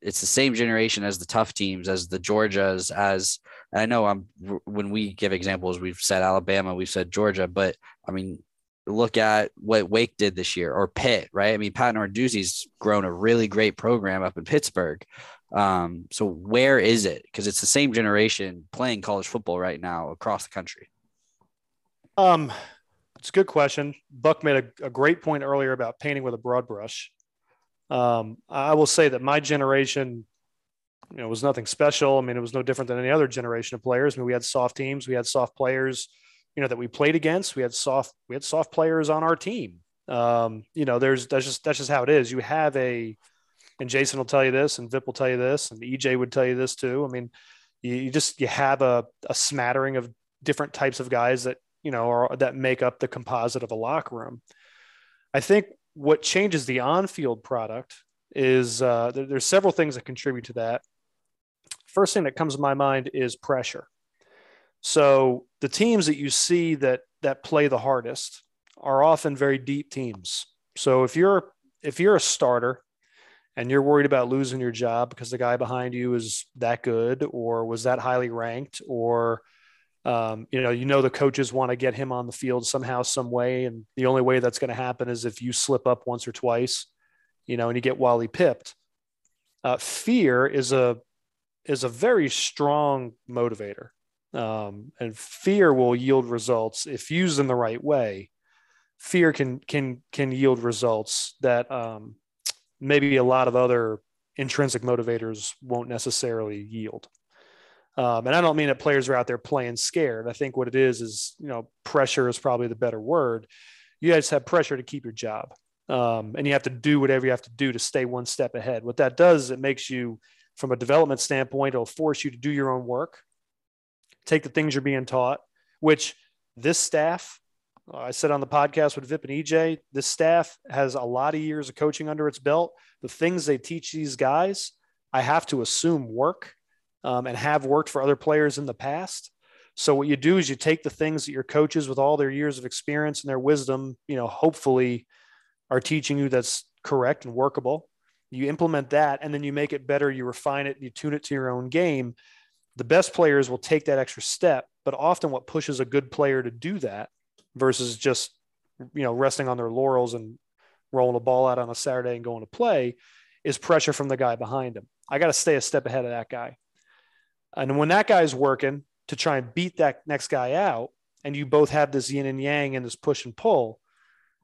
it's the same generation as the tough teams, as the Georgias, as I know I'm when we give examples, we've said Alabama, we've said Georgia, but I mean look at what Wake did this year or Pitt, right? I mean, Pat Narduzzi's grown a really great program up in Pittsburgh. Um, so where is it? Because it's the same generation playing college football right now across the country. Um, it's a good question. Buck made a, a great point earlier about painting with a broad brush. Um, I will say that my generation, you know, was nothing special. I mean, it was no different than any other generation of players. I mean, we had soft teams, we had soft players you know that we played against. We had soft we had soft players on our team. Um, you know, there's that's just that's just how it is. You have a and Jason will tell you this, and Vip will tell you this, and EJ would tell you this too. I mean, you, you just you have a, a smattering of different types of guys that you know are that make up the composite of a locker room. I think what changes the on-field product is uh, there, there's several things that contribute to that. First thing that comes to my mind is pressure. So the teams that you see that that play the hardest are often very deep teams. So if you're if you're a starter and you're worried about losing your job because the guy behind you is that good or was that highly ranked or um, you know you know the coaches want to get him on the field somehow some way and the only way that's going to happen is if you slip up once or twice you know and you get wally pipped uh, fear is a is a very strong motivator um, and fear will yield results if used in the right way. Fear can can can yield results that um, maybe a lot of other intrinsic motivators won't necessarily yield. Um, and I don't mean that players are out there playing scared. I think what it is is you know pressure is probably the better word. You guys have pressure to keep your job, um, and you have to do whatever you have to do to stay one step ahead. What that does is it makes you, from a development standpoint, it'll force you to do your own work take the things you're being taught, which this staff, I said on the podcast with Vip and EJ, this staff has a lot of years of coaching under its belt. The things they teach these guys, I have to assume work um, and have worked for other players in the past. So what you do is you take the things that your coaches with all their years of experience and their wisdom, you know, hopefully are teaching you that's correct and workable. You implement that and then you make it better, you refine it, you tune it to your own game the best players will take that extra step but often what pushes a good player to do that versus just you know resting on their laurels and rolling a ball out on a saturday and going to play is pressure from the guy behind him i got to stay a step ahead of that guy And when that guy's working to try and beat that next guy out, and you both have this yin and yang and this push and pull,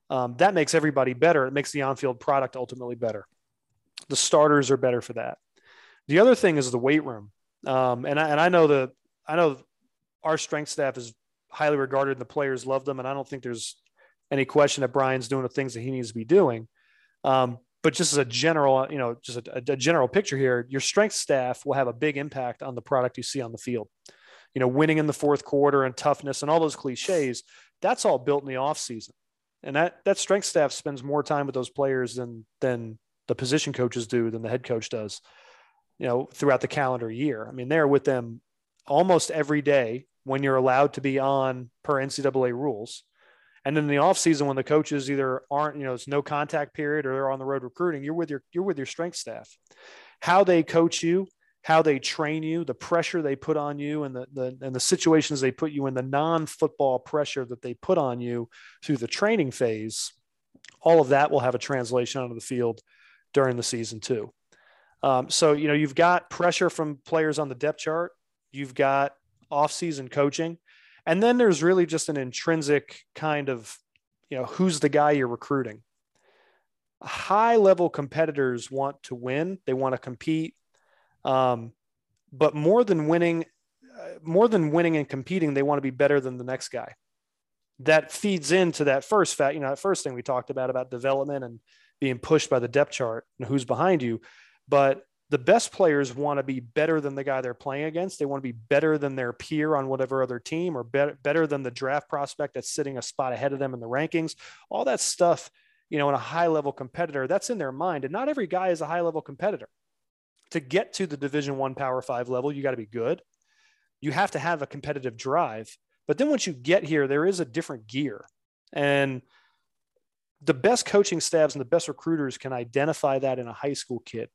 um, that makes everybody better. It makes the on field product ultimately better. The starters are better for that. The other thing is the weight room. Um, and, I, and I know the, I know our strength staff is highly regarded and the players love them. And I don't think there's any question that Brian's doing the things that he needs to be doing. Um, but just as a general, you know, just a, a, general picture here, your strength staff will have a big impact on the product you see on the field. You know, winning in the fourth quarter and toughness and all those cliches, that's all built in the off season. And that that strength staff spends more time with those players than than the position coaches do, than the head coach does, you know, throughout the calendar year. I mean, they're with them almost every day when you're allowed to be on per NCAA rules. And in the off season, when the coaches either aren't, you know, it's no contact period or they're on the road recruiting, you're with your you're with your strength staff. How they coach you, how they train you, the pressure they put on you, and the, the and the situations they put you in, the non-football pressure that they put on you through the training phase, all of that will have a translation onto the field during the season too. Um, so you know you've got pressure from players on the depth chart, you've got off-season coaching, and then there's really just an intrinsic kind of, you know, who's the guy you're recruiting. High level competitors want to win, they want to compete. Um, but more than winning, uh, more than winning and competing, they want to be better than the next guy. That feeds into that first fact, you know, that first thing we talked about about development and being pushed by the depth chart and who's behind you. But the best players want to be better than the guy they're playing against. They want to be better than their peer on whatever other team or better, better than the draft prospect that's sitting a spot ahead of them in the rankings. All that stuff, you know, in a high level competitor, that's in their mind. And not every guy is a high level competitor. To get to the division one power five level, you got to be good. You have to have a competitive drive. But then once you get here, there is a different gear. And the best coaching staffs and the best recruiters can identify that in a high school kid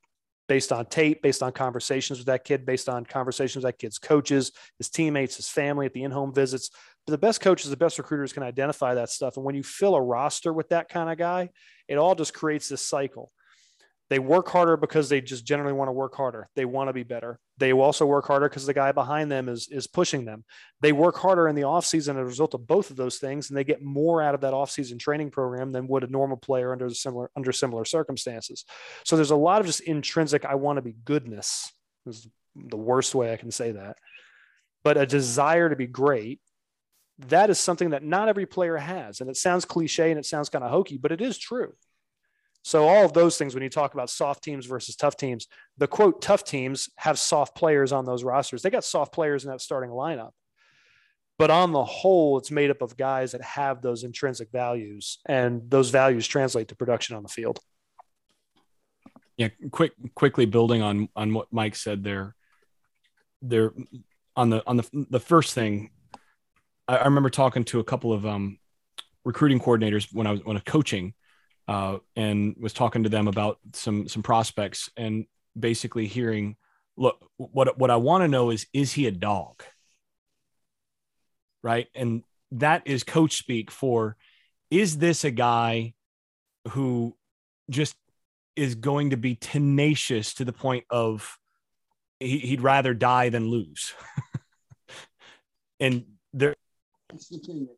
based on tape, based on conversations with that kid, based on conversations with that kid's coaches, his teammates, his family at the in-home visits. But the best coaches, the best recruiters can identify that stuff. And when you fill a roster with that kind of guy, it all just creates this cycle. They work harder because they just generally want to work harder. They want to be better. They also work harder because the guy behind them is, is pushing them. They work harder in the offseason as a result of both of those things, and they get more out of that offseason training program than would a normal player under similar under similar circumstances. So there's a lot of just intrinsic I want to be goodness. Is the worst way I can say that. But a desire to be great that is something that not every player has. And it sounds cliche and it sounds kind of hokey, but it is true. So all of those things, when you talk about soft teams versus tough teams, the quote tough teams have soft players on those rosters. They got soft players in that starting lineup. But on the whole, it's made up of guys that have those intrinsic values, and those values translate to production on the field. Yeah, quick, quickly building on on what Mike said there. There, on the on the the first thing, I, I remember talking to a couple of um, recruiting coordinators when I was when I was coaching, uh, and was talking to them about some some prospects and basically hearing, look, what what I want to know is is he a dog, right? And that is coach speak for, is this a guy who just is going to be tenacious to the point of he, he'd rather die than lose. *laughs* and there that's the thing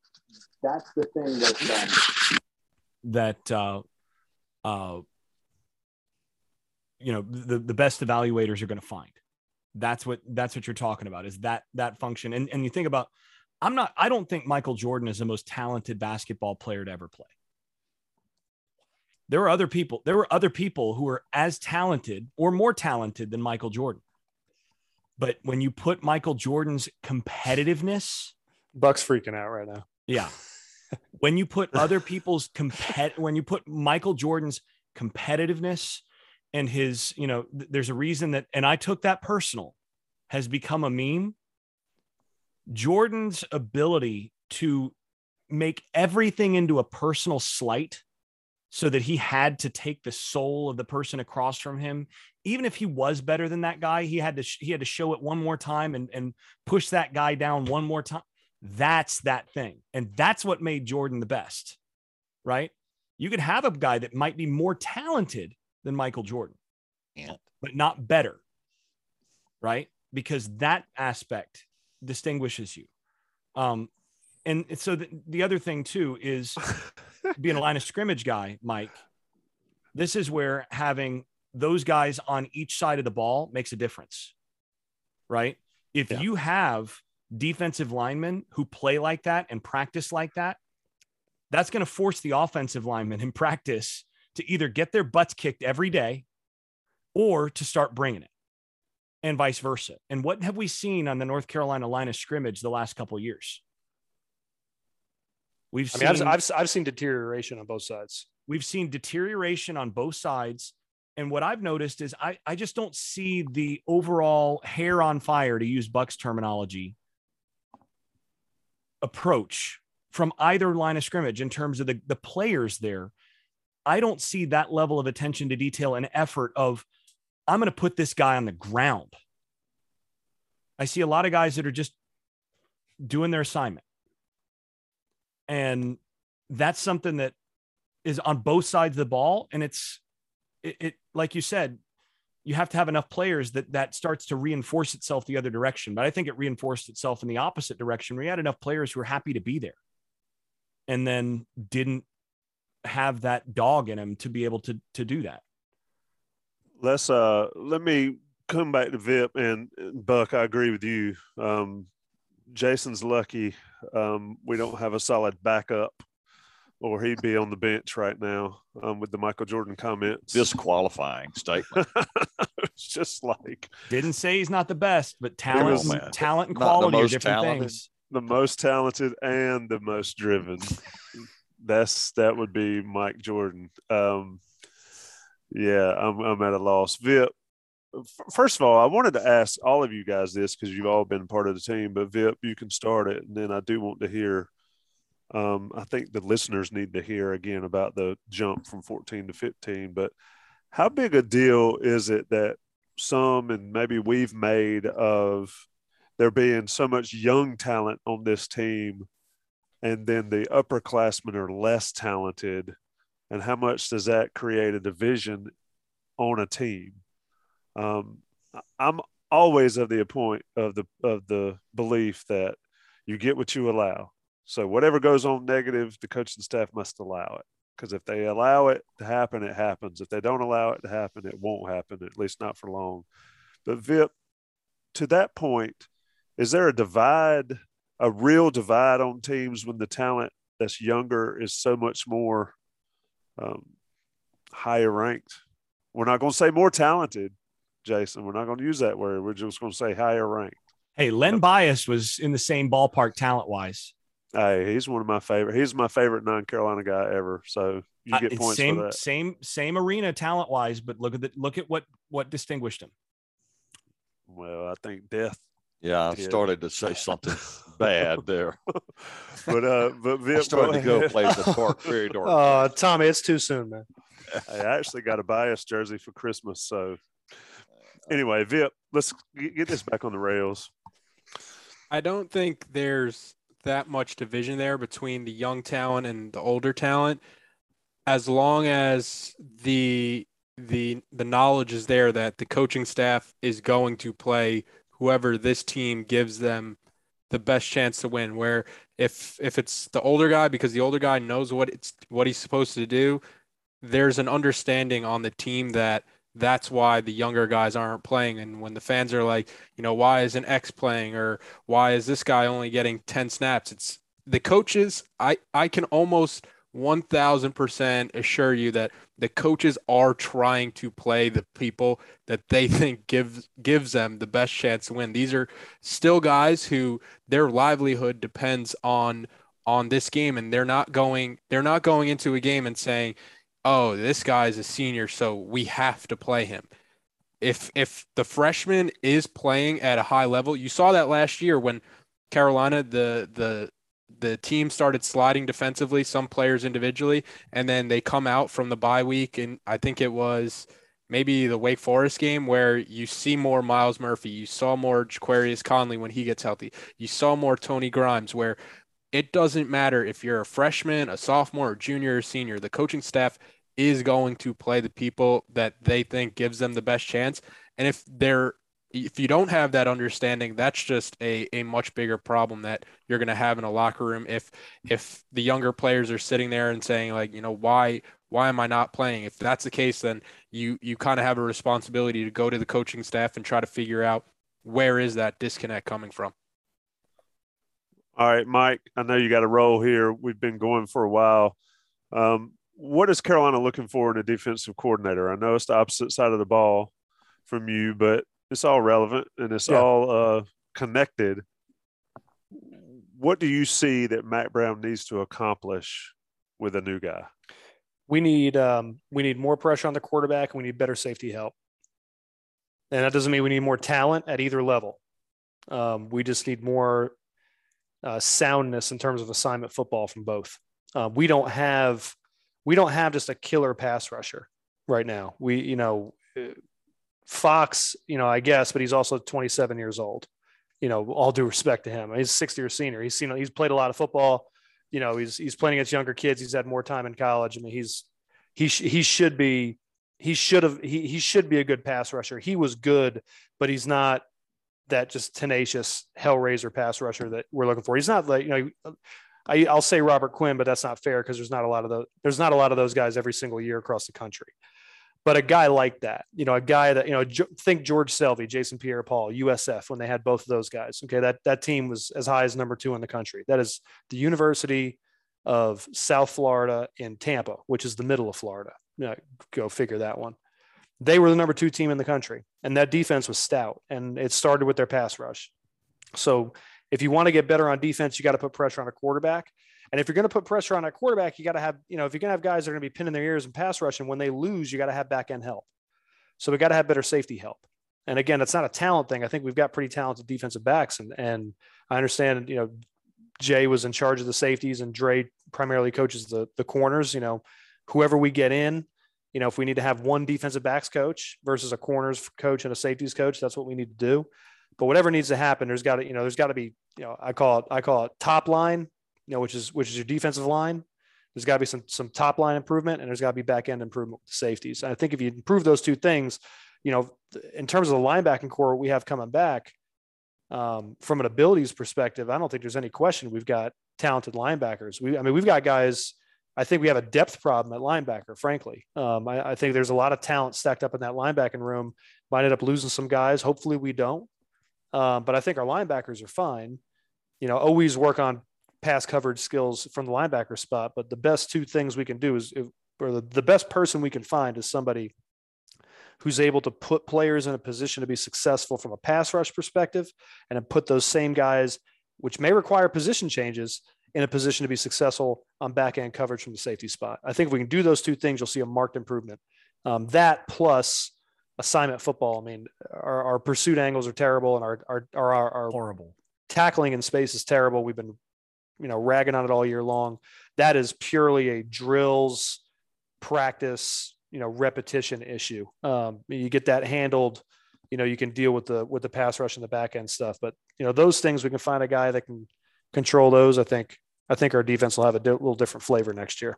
that's the thing that um, that uh, uh, you know the the best evaluators are going to find. That's what that's what you're talking about is that that function. And and you think about, I'm not. I don't think Michael Jordan is the most talented basketball player to ever play. There were other people. There were other people who were as talented or more talented than Michael Jordan. But when you put Michael Jordan's competitiveness, Buck's freaking out right now. Yeah when you put other *laughs* people's compet when you put Michael Jordan's competitiveness and his, you know, th- there's a reason that, and I took that personal, has become a meme. Jordan's ability to make everything into a personal slight so that he had to take the soul of the person across from him even if he was better than that guy he had to sh- he had to show it one more time and and push that guy down one more time that's that thing. And that's what made Jordan the best, right? You could have a guy that might be more talented than Michael Jordan, yeah. but not better, right? because that aspect distinguishes you. Um, and so the, the other thing too is *laughs* being a line of scrimmage guy, Mike. This is where having those guys on each side of the ball makes a difference, right? If Yeah. you have defensive linemen who play like that and practice like that, that's going to force the offensive linemen in *laughs* practice to either get their butts kicked every day or to start bringing it and vice versa. And what have we seen on the North Carolina line of scrimmage the last couple of years? We've I seen mean, I've, I've, I've seen deterioration on both sides. we've seen deterioration on both sides. And what I've noticed is I, I just don't see the overall hair on fire, to use Buck's terminology, approach from either line of scrimmage in terms of the, the players there. I don't see that level of attention to detail and effort of, I'm going to put this guy on the ground. I see a lot of guys that are just doing their assignment. And that's something that is on both sides of the ball. And it's, it, it like you said, you have to have enough players that that starts to reinforce itself the other direction. But I think it reinforced itself in the opposite direction you had enough players who were happy to be there and then didn't have that dog in him to be able to to do that. let's uh let me come back to Vip and Buck. I agree with you. Um, Jason's lucky um, we don't have a solid backup, or he'd be on the bench right now um, with the Michael Jordan comments. Disqualifying statement. *laughs* it's just like Didn't say he's not the best, but talent, was- and- talent and quality are different talented. things. the most talented and the most driven. That's that would be Mike Jordan. Um, yeah, I'm I'm at a loss. Vip. First of all, I wanted to ask all of you guys this because you've all been part of the team. But Vip, you can start it, and then I do want to hear. Um, I think the listeners need to hear again about the jump from 14 to 15. But how big a deal is it that some and maybe we've made of there being so much young talent on this team and then the upperclassmen are less talented and how much does that create a division on a team um, i'm always of the point of the of the belief that you get what you allow so whatever goes on negative the coaching staff must allow it. Because if they allow it to happen it happens. If they don't allow it to happen it won't happen at least not for long. But vip to that point is there a divide a real divide on teams when the talent that's younger is so much more um, higher ranked? We're not going to say more talented jason. We're not going to use that word. We're just going to say higher ranked. Hey, Len Bias was in the same ballpark talent wise. Hey he's one of my favorite he's my favorite non-carolina guy ever so you get points same, for that same, same arena talent wise, but look at the look at what what distinguished him. well i think death Yeah, I Yeah. started to say something bad *laughs* there. but uh but I Vip, started to go ahead. play the park very dark. Uh, Tommy, it's too soon, man. I actually got a bias jersey for Christmas. So anyway, Vip, let's get this back on the rails. I don't think there's that much division there between the young talent and the older talent. As long as the the the knowledge is there that the coaching staff is going to play whoever this team gives them the best chance to win where if if it's the older guy because the older guy knows what it's what he's supposed to do there's an understanding on the team that that's why the younger guys aren't playing. And when the fans are like you know why isn't x playing? Or why is this guy only getting 10 snaps? It's the coaches i i can almost 1000% assure you that the coaches are trying to play the people that they *laughs* think gives gives them the best chance to win. These are still guys who their livelihood depends on on this game. And they're not going they're not going into a game and saying oh this guy's a senior so we have to play him. If if the freshman is playing at a high level, you saw that last year when Carolina the the the team started sliding defensively, some players individually, and then they come out from the bye week, and I think it was maybe the Wake Forest game where you see more Miles Murphy, you saw more Ja'Qurious Conley when he gets healthy, you saw more Tony Grimes, where it doesn't matter if you're a freshman, a sophomore, junior, or senior, the coaching staff is going to play the people that they think gives them the best chance. And if they're if you don't have that understanding, that's just a, a much bigger problem that you're going to have in a locker room. If if the younger players are sitting there and saying like, you know, why why am I not playing? If that's the case, then you you kind of have a responsibility to go to the coaching staff and try to figure out where is that disconnect coming from. All right, Mike. I know you got a role here. We've been going for a while. Um, what is Carolina looking for in a defensive coordinator? I know it's the opposite side of the ball from you, but it's all relevant and it's yeah. all uh, connected. What do you see that Mack Brown needs to accomplish with a new guy? We need um, we need more pressure on the quarterback, and we need better safety help. And that doesn't mean we need more talent at either level. Um, we just need more uh, soundness in terms of assignment football from both. Uh, we don't have we don't have just a killer pass rusher right now. We you know Fox, you know, I guess, but he's also 27 years old. You know, all due respect to him, he's a sixth year senior. He's seen, he's played a lot of football. You know, he's he's playing against younger kids. He's had more time in college. I mean, he's he sh- he should be he should have he he should be a good pass rusher. He was good, but he's not that just tenacious hellraiser pass rusher that we're looking for. He's not like you know. I, I'll say Robert Quinn, but that's not fair because there's not a lot of the there's not a lot of those guys every single year across the country. But a guy like that, you know, a guy that, you know, think George Selvie, Jason Pierre Paul, USF, when they had both of those guys. Okay. That, that team was as high as number two in the country. That is the University of South Florida in Tampa, which is the middle of Florida. You know, go figure that one. They were the number two team in the country, and that defense was stout. And it started with their pass rush. So if you want to get better on defense, you got to put pressure on a quarterback. And if you're going to put pressure on a quarterback, you got to have, you know, if you're going to have guys that are going to be pinning their ears and pass rushing, when they lose, you got to have back end help. So we got to have better safety help. And again, it's not a talent thing. I think we've got pretty talented defensive backs, and and I understand, you know, Jay was in charge of the safeties, and Dre primarily coaches the the corners. You know, whoever we get in, you know, if we need to have one defensive backs coach versus a corners coach and a safeties coach, that's what we need to do. But whatever needs to happen, there's got to, you know, there's got to be, you know, I call it, I call it top line you know, which is which is your defensive line. There's got to be some some top line improvement, and there's got to be back end improvement with the safeties. And I think if you improve those two things, you know, in terms of the linebacking core we have coming back, um, from an abilities perspective, I don't think there's any question we've got talented linebackers. We, I mean, we've got guys. I think we have a depth problem at linebacker. Frankly, um, I, I, think there's a lot of talent stacked up in that linebacking room. Might end up losing some guys. Hopefully, we don't. Um, but I think our linebackers are fine. You know, always work on pass coverage skills from the linebacker spot. But the best two things we can do is, or the, the best person we can find is somebody who's able to put players in a position to be successful from a pass rush perspective and then put those same guys, which may require position changes, in a position to be successful on back end coverage from the safety spot. I think if we can do those two things, you'll see a marked improvement. Um, that plus assignment football. I mean, our, our pursuit angles are terrible and our, our, our, our horrible tackling in space is terrible. We've been you know ragging on it all year long. That is purely a drills practice, you know, repetition issue. Um, you get that handled, you know, you can deal with the with the pass rush and the back end stuff. But you know, those things we can find a guy that can control those. I think I think our defense will have a di- little different flavor next year.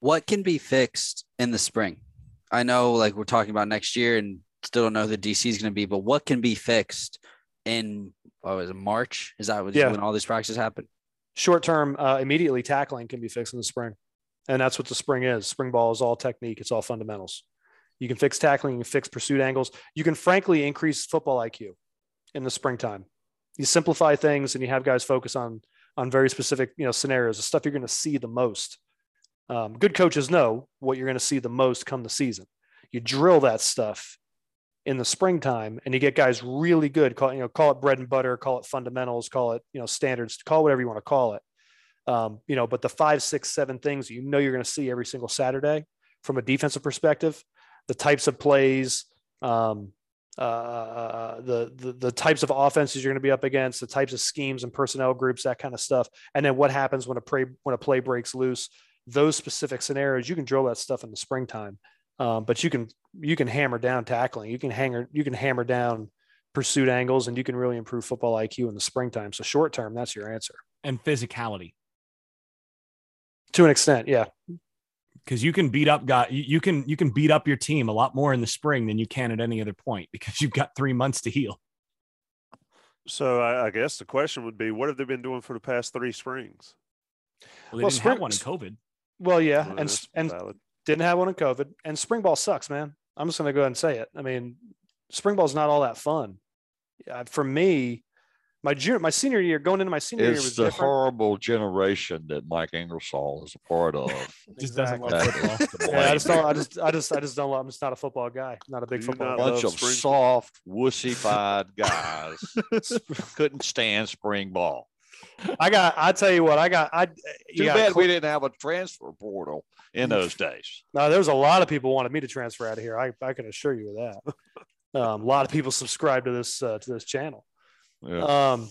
What can be fixed in the spring? I know, like we're talking about next year, and still don't know who the DC is going to be. But what can be fixed in what was it March? Is that yeah. when all these practices happen? short term, uh, immediately tackling can be fixed in the spring. And that's what the spring is. Spring ball is all technique, it's all fundamentals. You can fix tackling, you can fix pursuit angles. You can frankly increase football IQ in the springtime. You simplify things and you have guys focus on on very specific you know scenarios, the stuff you're going to see the most. Um, good coaches know what you're going to see the most come the season. You drill that stuff in the springtime and you get guys really good call you know call it bread and butter call it fundamentals call it you know standards call whatever you want to call it um, you know but the five six seven things you know you're going to see every single saturday from a defensive perspective the types of plays um, uh, the, the the types of offenses you're going to be up against the types of schemes and personnel groups that kind of stuff and then what happens when a play when a play breaks loose those specific scenarios you can drill that stuff in the springtime um, but you can you can hammer down tackling. You can hanger you can hammer down pursuit angles, and you can really improve football IQ in the springtime. So short term, that's your answer. And physicality. To an extent, yeah. Because you can beat up guy, you can you can beat up your team a lot more in the spring than you can at any other point *laughs* because you've got three months to heal. So I, I guess the question would be, what have they been doing for the past three springs? Well, they Well, didn't spring- have one in COVID. Well, yeah, Well, and and valid. didn't have one in COVID. And spring ball sucks, man. I'm just gonna go ahead and say it. I mean, spring ball's not all that fun. Uh, for me, my junior, my senior year, going into my senior year was It's the different. horrible generation that Mike Ingersoll is a part of. *laughs* Just doesn't love football. Yeah, I just don't. I just, I just, I just don't. Love, I'm just not a football guy. Not a big Do you football. not guy. bunch love of spring- soft, wussified *laughs* guys *laughs* couldn't stand spring ball. I got. I tell you what. I got. I. You Too got bad Cle- we didn't have a transfer portal in those days. No, there was a lot of people wanted me to transfer out of here. I, I can assure you of that. Um, a lot of people subscribe to this uh, to this channel. Yeah. Um,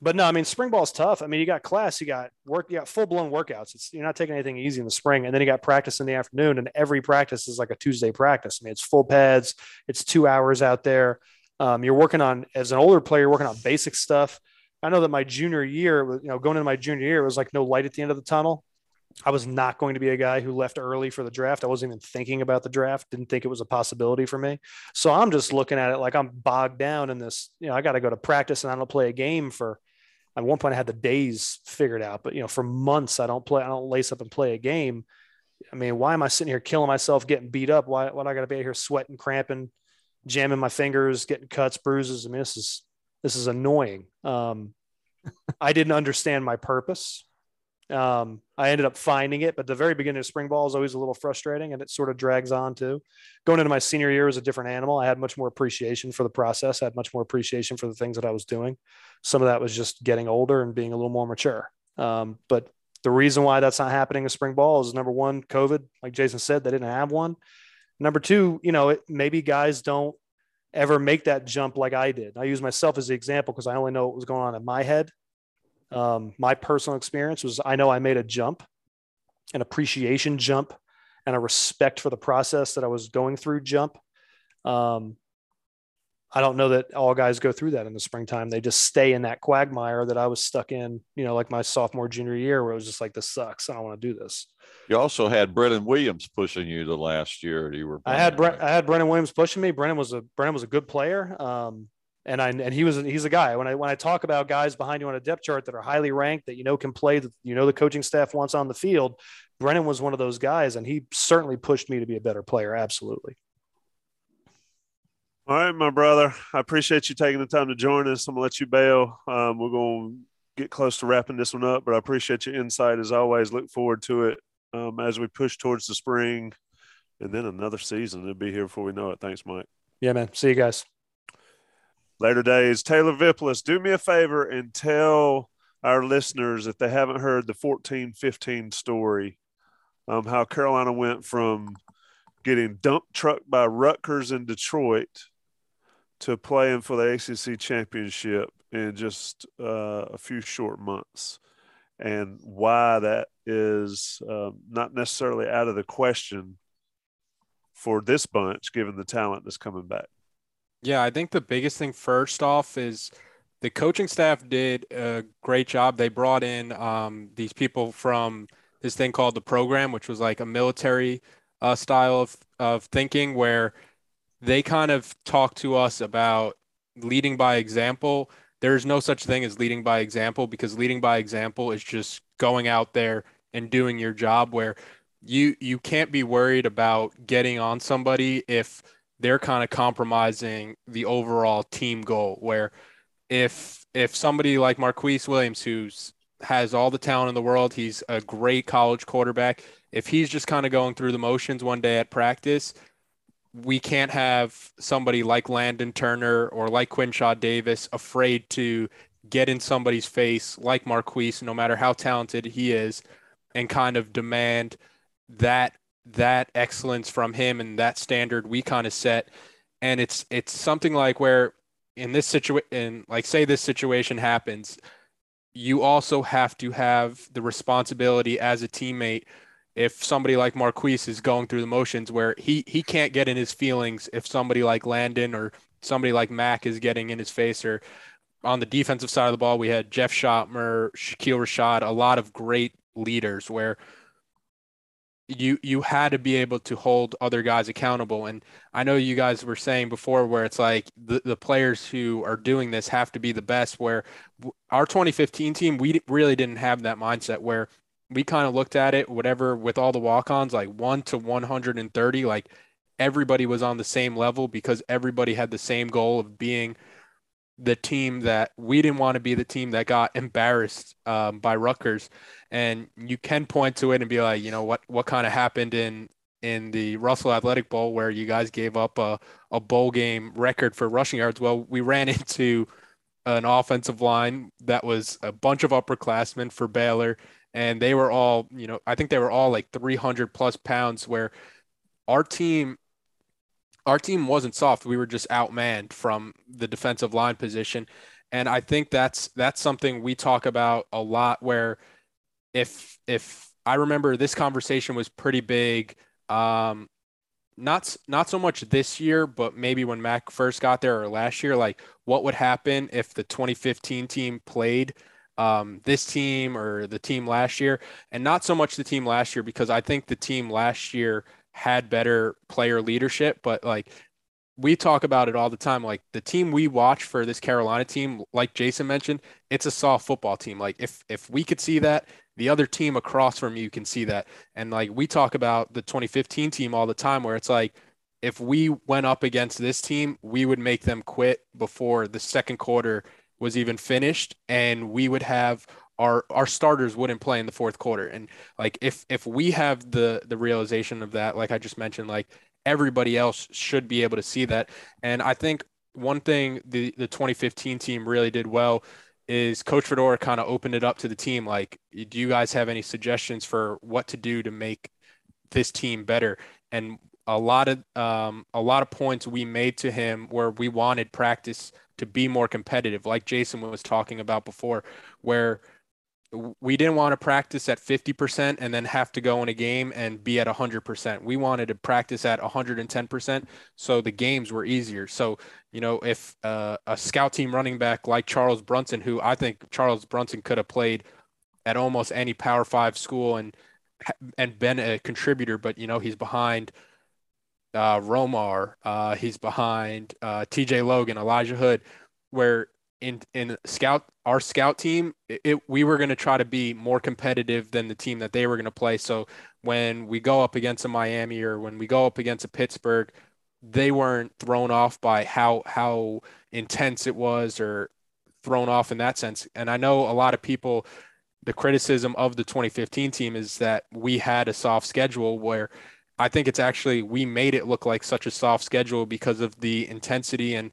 but no, I mean, spring ball's tough. I mean, you got class, you got work, you got full blown workouts. It's you're not taking anything easy in the spring, and then you got practice in the afternoon, and every practice is like a Tuesday practice. I mean, it's full pads, it's two hours out there. Um, you're working on as an older player, you're working on basic stuff. I know that my junior year, you know, going into my junior year, it was like no light at the end of the tunnel. I was not going to be a guy who left early for the draft. I wasn't even thinking about the draft. Didn't think it was a possibility for me. So I'm just looking at it like I'm bogged down in this. You know, I got to go to practice and I don't play a game for. At one point, I had the days figured out, but you know, for months I don't play. I don't lace up and play a game. I mean, why am I sitting here killing myself, getting beat up? Why? Why do I got to be out here sweating, cramping, jamming my fingers, getting cuts, bruises? I mean, this is this is annoying. Um, *laughs* I didn't understand my purpose. Um, I ended up finding it, but the very beginning of spring ball is always a little frustrating and it sort of drags on too. Going into my senior year was a different animal. I had much more appreciation for the process. I had much more appreciation for the things that I was doing. Some of that was just getting older and being a little more mature. Um, but the reason why that's not happening in spring ball is number one, COVID, like Jason said, they didn't have one. Number two, you know, it, maybe guys don't ever make that jump like I did. I use myself as the example because I only know what was going on in my head. Um, my personal experience was I know I made a jump, an appreciation jump, and a respect for the process that I was going through jump. Um, I don't know that all guys go through that in the springtime. They just stay in that quagmire that I was stuck in, you know, like my sophomore, junior year, where it was just like, this sucks. I don't want to do this. You also had Brennan Williams pushing you the last year you were. I had Brent, I had Brennan Williams pushing me. Brennan was a Brennan was a good player. Um, and I and he was he's a guy. When I when I talk about guys behind you on a depth chart that are highly ranked that you know can play that you know the coaching staff wants on the field, Brennan was one of those guys, and he certainly pushed me to be a better player. Absolutely. All right, my brother. I appreciate you taking the time to join us. I'm gonna let you bail. Um, we're gonna get close to wrapping this one up, but I appreciate your insight as always. Look forward to it um, as we push towards the spring, and then another season. It'll be here before we know it. Thanks, Mike. Yeah, man. See you guys. Later days. Taylor Vippolis, do me a favor and tell our listeners if they haven't heard the 14 15 story, um, how Carolina went from getting dump trucked by Rutgers in Detroit to playing for the ACC championship in just uh, a few short months, and why that is um, not necessarily out of the question for this bunch, given the talent that's coming back. Yeah, I think the biggest thing first off is the coaching staff did a great job. They brought in um, these people from this thing called the program, which was like a military uh, style of, of thinking where they kind of talked to us about leading by example. There's no such thing as leading by example because leading by example is just going out there and doing your job where you you can't be worried about getting on somebody if they're kind of compromising the overall team goal where if if somebody like Marquise Williams who's has all the talent in the world, he's a great college quarterback. If he's just kind of going through the motions one day at practice, we can't have somebody like Landon Turner or like Quinshad Davis afraid to get in somebody's face like Marquise, no matter how talented he is, and kind of demand that that excellence from him and that standard we kind of set. And it's it's something like where in this situation, like say this situation happens, you also have to have the responsibility as a teammate if somebody like Marquise is going through the motions where he he can't get in his feelings if somebody like Landon or somebody like Mack is getting in his face or on the defensive side of the ball we had Jeff Schoettmer, Shakeel Rashad, a lot of great leaders where you you had to be able to hold other guys accountable. And i know you guys were saying before where it's like the, the players who are doing this have to be the best where our 2015 team we really didn't have that mindset where we kind of looked at it whatever with all the walk-ons like 1 to 130 like everybody was on the same level because everybody had the same goal of being the team that we didn't want to be the team that got embarrassed um, by Rutgers. And you can point to it and be like, you know, what what kind of happened in in the Russell Athletic Bowl where you guys gave up a, a bowl game record for rushing yards. Well, we ran *laughs* into an offensive line that was a bunch of upperclassmen for Baylor, and they were all, you know, I think they were all like 300 plus pounds. Where our team our team wasn't soft. We were just outmanned from the defensive line position. And I think that's that's something we talk about a lot where if if I remember this conversation was pretty big um not not so much this year, but maybe when Mack first got there or last year, like what would happen if the 2015 team played um, this team or the team last year, and not so much the team last year because I think the team last year had better player leadership, but like we talk about it all the time. Like the team we watch for this Carolina team, like Jason mentioned, it's a soft football team. Like if if we could see that, the other team across from you can see that. And like we talk about the 2015 team all the time, where it's like if we went up against this team, we would make them quit before the second quarter was even finished, and we would have our our starters wouldn't play in the fourth quarter. And like if if we have the the realization of that, like I just mentioned, like everybody else should be able to see that. And I think one thing the the 2015 team really did well is Coach Fedora kind of opened it up to the team. Like, do you guys have any suggestions for what to do to make this team better? And a lot of um, a lot of points we made to him where we wanted practice to be more competitive, like Jason was talking about before, where we didn't want to practice at 50% and then have to go in a game and be at 100%. We wanted to practice at 110% so the games were easier. So, you know, if uh, a scout team running back like Charles Brunson, who I think Charles Brunson could have played at almost any Power 5 school and and been a contributor, but you know, he's behind uh, Romar, uh, he's behind uh, TJ Logan, Elijah Hood, where in in scout our scout team it, it we were going to try to be more competitive than the team that they were going to play. So when we go up against a Miami or when we go up against a Pittsburgh they weren't thrown off by how how intense it was or thrown off in that sense. And I know a lot of people the criticism of the 2015 team is that we had a soft schedule where I think it's actually we made it look like such a soft schedule because of the intensity and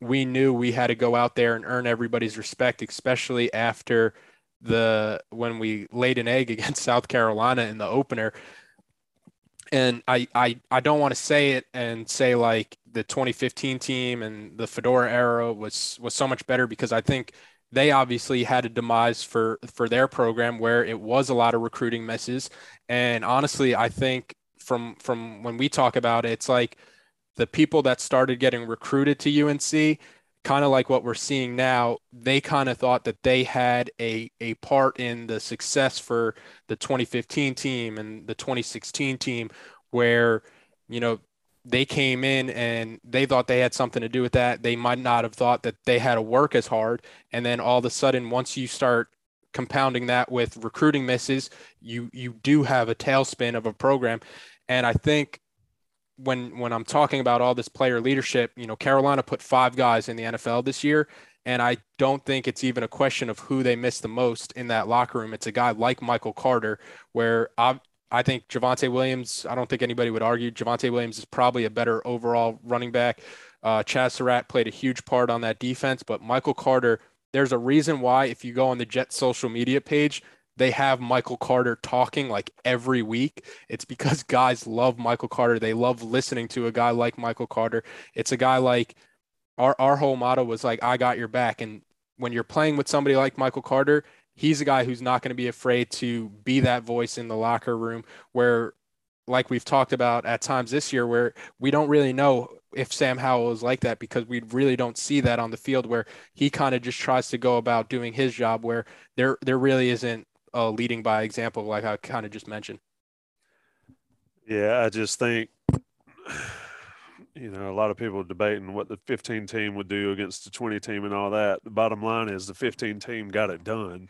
we knew we had to go out there and earn everybody's respect, especially after the when we laid an egg *laughs* against South Carolina in the opener. And I I I don't want to say it and say like the 2015 team and the Fedora era was was so much better because I think they obviously had a demise for for their program where it was a lot of recruiting misses and honestly I think from from when we talk about it it's like the people that started getting recruited to UNC, kind of like what we're seeing now, they kind of thought that they had a, a part in the success for the 2015 team and the 2016 team, where, you know, they came in and they thought they had something to do with that. They might not have thought that they had to work as hard. And then all of a sudden, once you start compounding that with recruiting misses, you you do have a tailspin of a program. And I think when when I'm talking about all this player leadership, you know, Carolina put five guys in the NFL this year, and I don't think it's even a question of who they miss the most in that locker room. It's a guy like Michael Carter, where I I think Javonte Williams. I don't think anybody would argue Javonte Williams is probably a better overall running back. Uh, Chazz Surratt played a huge part on that defense, but Michael Carter. There's a reason why if you go on the Jets social media page, they have Michael Carter talking like every week. It's because *laughs* guys love Michael Carter. They love listening to a guy like Michael Carter. It's a guy like our our whole motto was like I got your back and when you're playing with somebody like Michael Carter, he's a guy who's not going to be afraid to be that voice in the locker room where like we've talked about at times this year where we don't really know if Sam Howell is like that because we really don't see that on the field where he kind of just tries to go about doing his job where there there really isn't uh, leading by example, like I kind of just mentioned. Yeah, I just think *sighs* you know, a lot of people debating what the 15 team would do against the 20 team and all that. The bottom line is the 15 team got it done,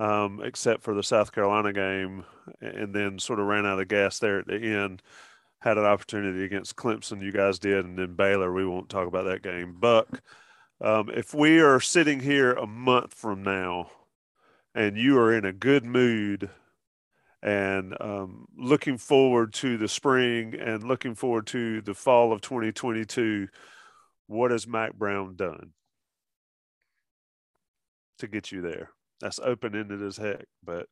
um, except for the South Carolina game, and then sort of ran out of gas there at the end. Had an opportunity against Clemson, you guys did, and then Baylor. We won't talk about that game. Buck, um, if we are sitting here a month from now, and you are in a good mood and um, looking forward to the spring and looking forward to the fall of 2022. What has Mack Brown done to get you there? That's open ended as heck, but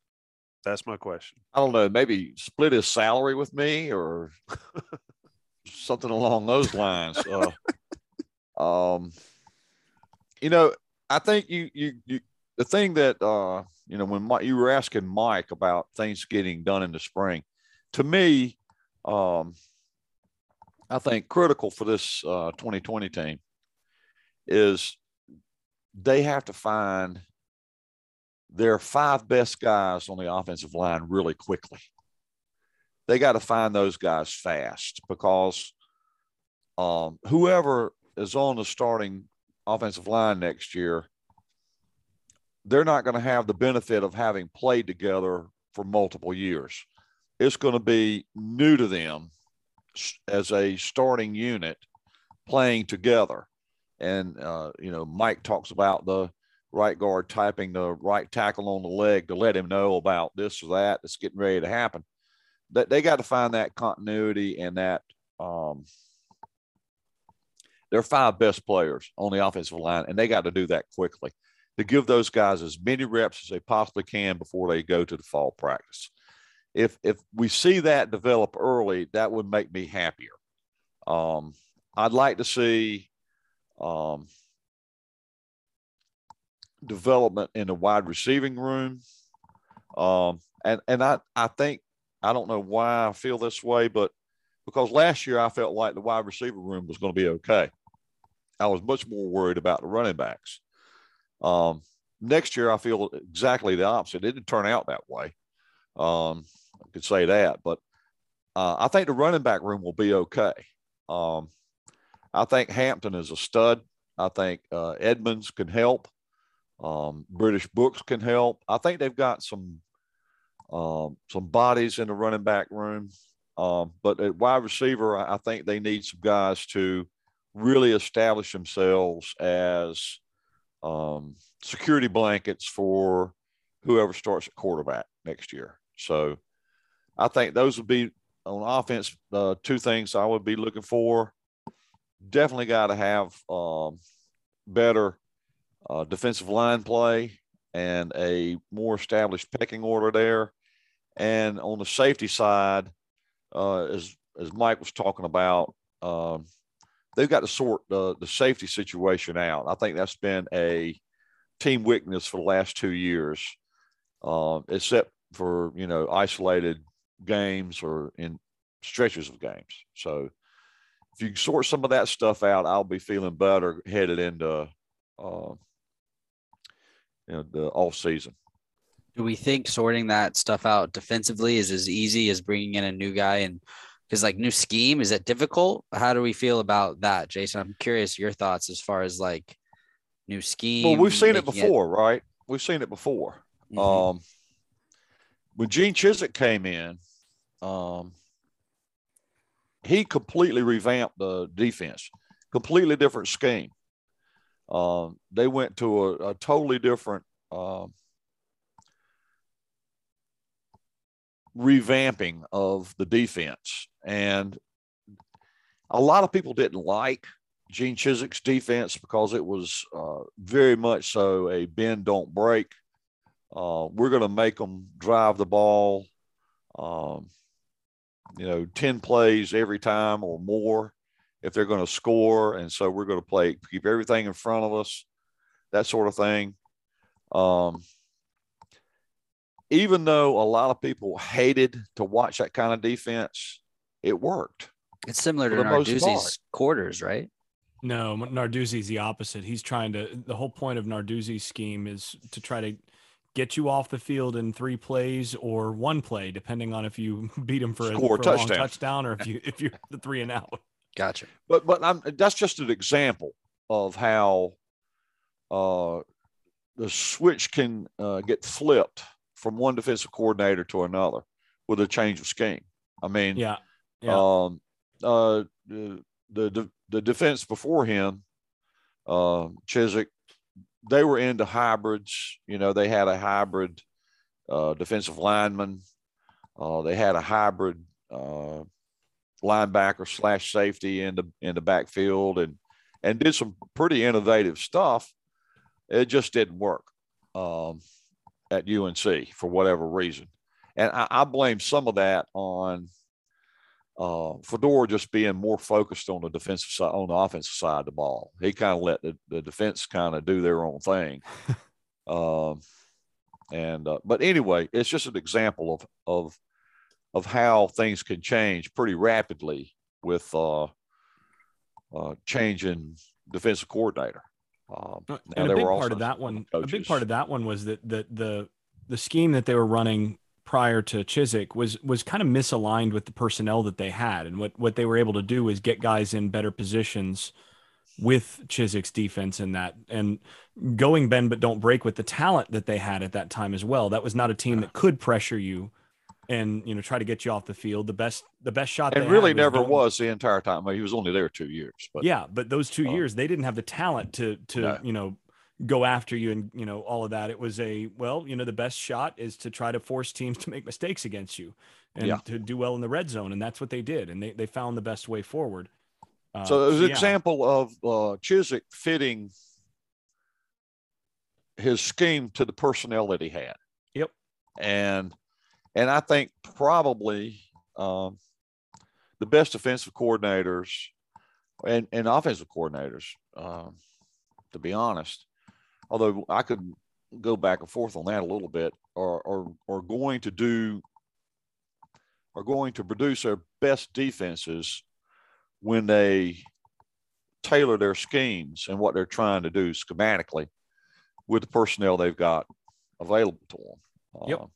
that's my question. I don't know. Maybe split his salary with me or *laughs* something along those lines. Uh, *laughs* um, you know, I think you you you the thing that uh, you know, when you were asking Mike about things getting done in the spring, to me, um, I think critical for this uh, 2020 team is they have to find their five best guys on the offensive line really quickly. They got to find those guys fast because um, whoever is on the starting offensive line next year they're not going to have the benefit of having played together for multiple years. It's going to be new to them as a starting unit playing together. And, uh, you know, Mike talks about the right guard typing the right tackle on the leg to let him know about this or that that's getting ready to happen. That they got to find that continuity and that um, they're five best players on the offensive line, and they got to do that quickly to give those guys as many reps as they possibly can before they go to the fall practice. If if we see that develop early, that would make me happier. Um, I'd like to see um, development in the wide receiving room. Um, and and I, I think I don't know why I feel this way, but because last year I felt like the wide receiver room was going to be okay. I was much more worried about the running backs. Um, next year, I feel exactly the opposite. It didn't turn out that way. Um, I could say that, but uh, I think the running back room will be okay. Um, I think Hampton is a stud. I think uh, Edmunds can help. Um, British Brooks can help. I think they've got some um, some bodies in the running back room. Um, but at wide receiver, I think they need some guys to really establish themselves as um, security blankets for whoever starts at quarterback next year. So I think those would be on offense, uh, two things I would be looking for. Definitely got to have um, better uh, defensive line play and a more established pecking order there. And on the safety side, uh, as as Mike was talking about, um, they've got to sort the, the safety situation out. I think that's been a team weakness for the last two years, uh, except for you know isolated games or in stretches of games. So if you sort some of that stuff out, I'll be feeling better headed into uh, you know the off season. Do we think sorting that stuff out defensively is as easy as bringing in a new guy and because like new scheme is it difficult? How do we feel about that jason? I'm curious your thoughts as far as like new scheme well we've seen it before it... right? We've seen it before. Mm-hmm. um when gene chizik came in um he completely revamped the defense completely different scheme. Um they went to a, a totally different um revamping of the defense. And a lot of people didn't like Gene Chizik's defense because it was uh, very much so a bend, don't break. Uh, we're going to make them drive the ball, um, you know, 10 plays every time or more if they're going to score. And so we're going to play, keep everything in front of us, that sort of thing. Um, even though a lot of people hated to watch that kind of defense, it worked. It's similar to Narduzzi's quarters, right? No, Narduzzi's the opposite. He's trying to. The whole point of Narduzzi's scheme is to try to get you off the field in three plays or one play, depending on if you *laughs* beat him for, a, Score a for a long touchdown. touchdown or if you if you're the three and out. Gotcha. But but I'm, that's just an example of how uh, the switch can uh, get flipped from one defensive coordinator to another with a change of scheme. I mean, Yeah. Yeah. um, uh, the, the the defense before him, uh, Chizik, they were into hybrids. You know, they had a hybrid uh, defensive lineman. Uh, they had a hybrid uh, linebacker slash safety in the in the backfield, and and did some pretty innovative stuff. It just didn't work um, at UNC for whatever reason, and I, I blame some of that on uh, Fedora just being more focused on the defensive side, on the offensive side of the ball. He kind of let the, the defense kind of do their own thing. *laughs* um, and uh, but anyway, it's just an example of of of how things can change pretty rapidly with uh, uh, changing defensive coordinator. Um, and a big part of that one, a big part of that one was that the the the scheme that they were running prior to Chizik was was kind of misaligned with the personnel that they had, and what what they were able to do was get guys in better positions with Chizik's defense in that, and going bend but don't break with the talent that they had at that time as well. That was not a team that could pressure you. And you know, try to get you off the field. The best, the best shot. they really never was the entire time. I mean, he was only there two years, but yeah, but those two Uh, years they didn't have the talent to to No. you know go after you and you know all of that. It was a well, you know, the best shot is to try to force teams *laughs* to make mistakes against you and Yeah. to do well in the red zone, and that's what they did, and they they found the best way forward. Uh, So it was an yeah. example of uh, Chizik fitting his scheme to the personnel that he had. Yep. And and I think probably um, the best defensive coordinators and, and offensive coordinators, um, to be honest, although I could go back and forth on that a little bit, are, are, are going to do are going to produce their best defenses when they tailor their schemes and what they're trying to do schematically with the personnel they've got available to them. Yep. Uh,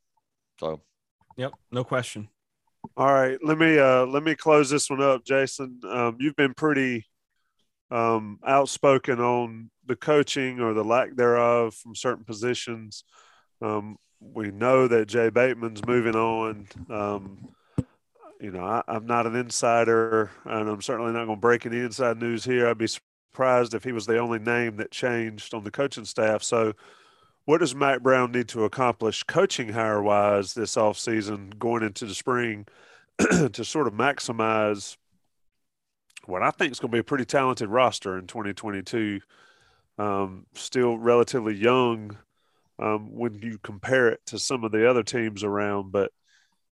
so Yep, no question. All right, let me uh let me close this one up, Jason. Um, you've been pretty um, outspoken on the coaching or the lack thereof from certain positions. Um, we know that Jay Bateman's moving on. Um, you know, I, I'm not an insider, and I'm certainly not going to break any inside news here. I'd be surprised if he was the only name that changed on the coaching staff. So, what does Mack Brown need to accomplish coaching hire wise this offseason going into the spring *clears throat* to sort of maximize what I think is going to be a pretty talented roster in 2022? Um, still relatively young um, when you compare it to some of the other teams around, but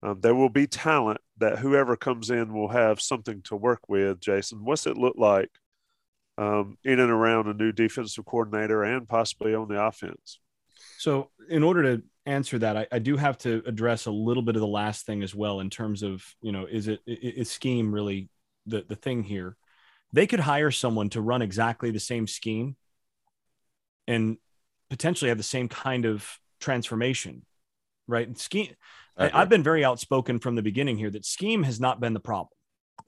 um, there will be talent that whoever comes in will have something to work with. Jason, what's it look like um, in and around a new defensive coordinator and possibly on the offense? So, in order to answer that, I, I do have to address a little bit of the last thing as well in terms of, you know, is it i- scheme really the the thing here? They could hire someone to run exactly the same scheme and potentially have the same kind of transformation, right? And scheme. I, Okay. I've been very outspoken from the beginning here that scheme has not been the problem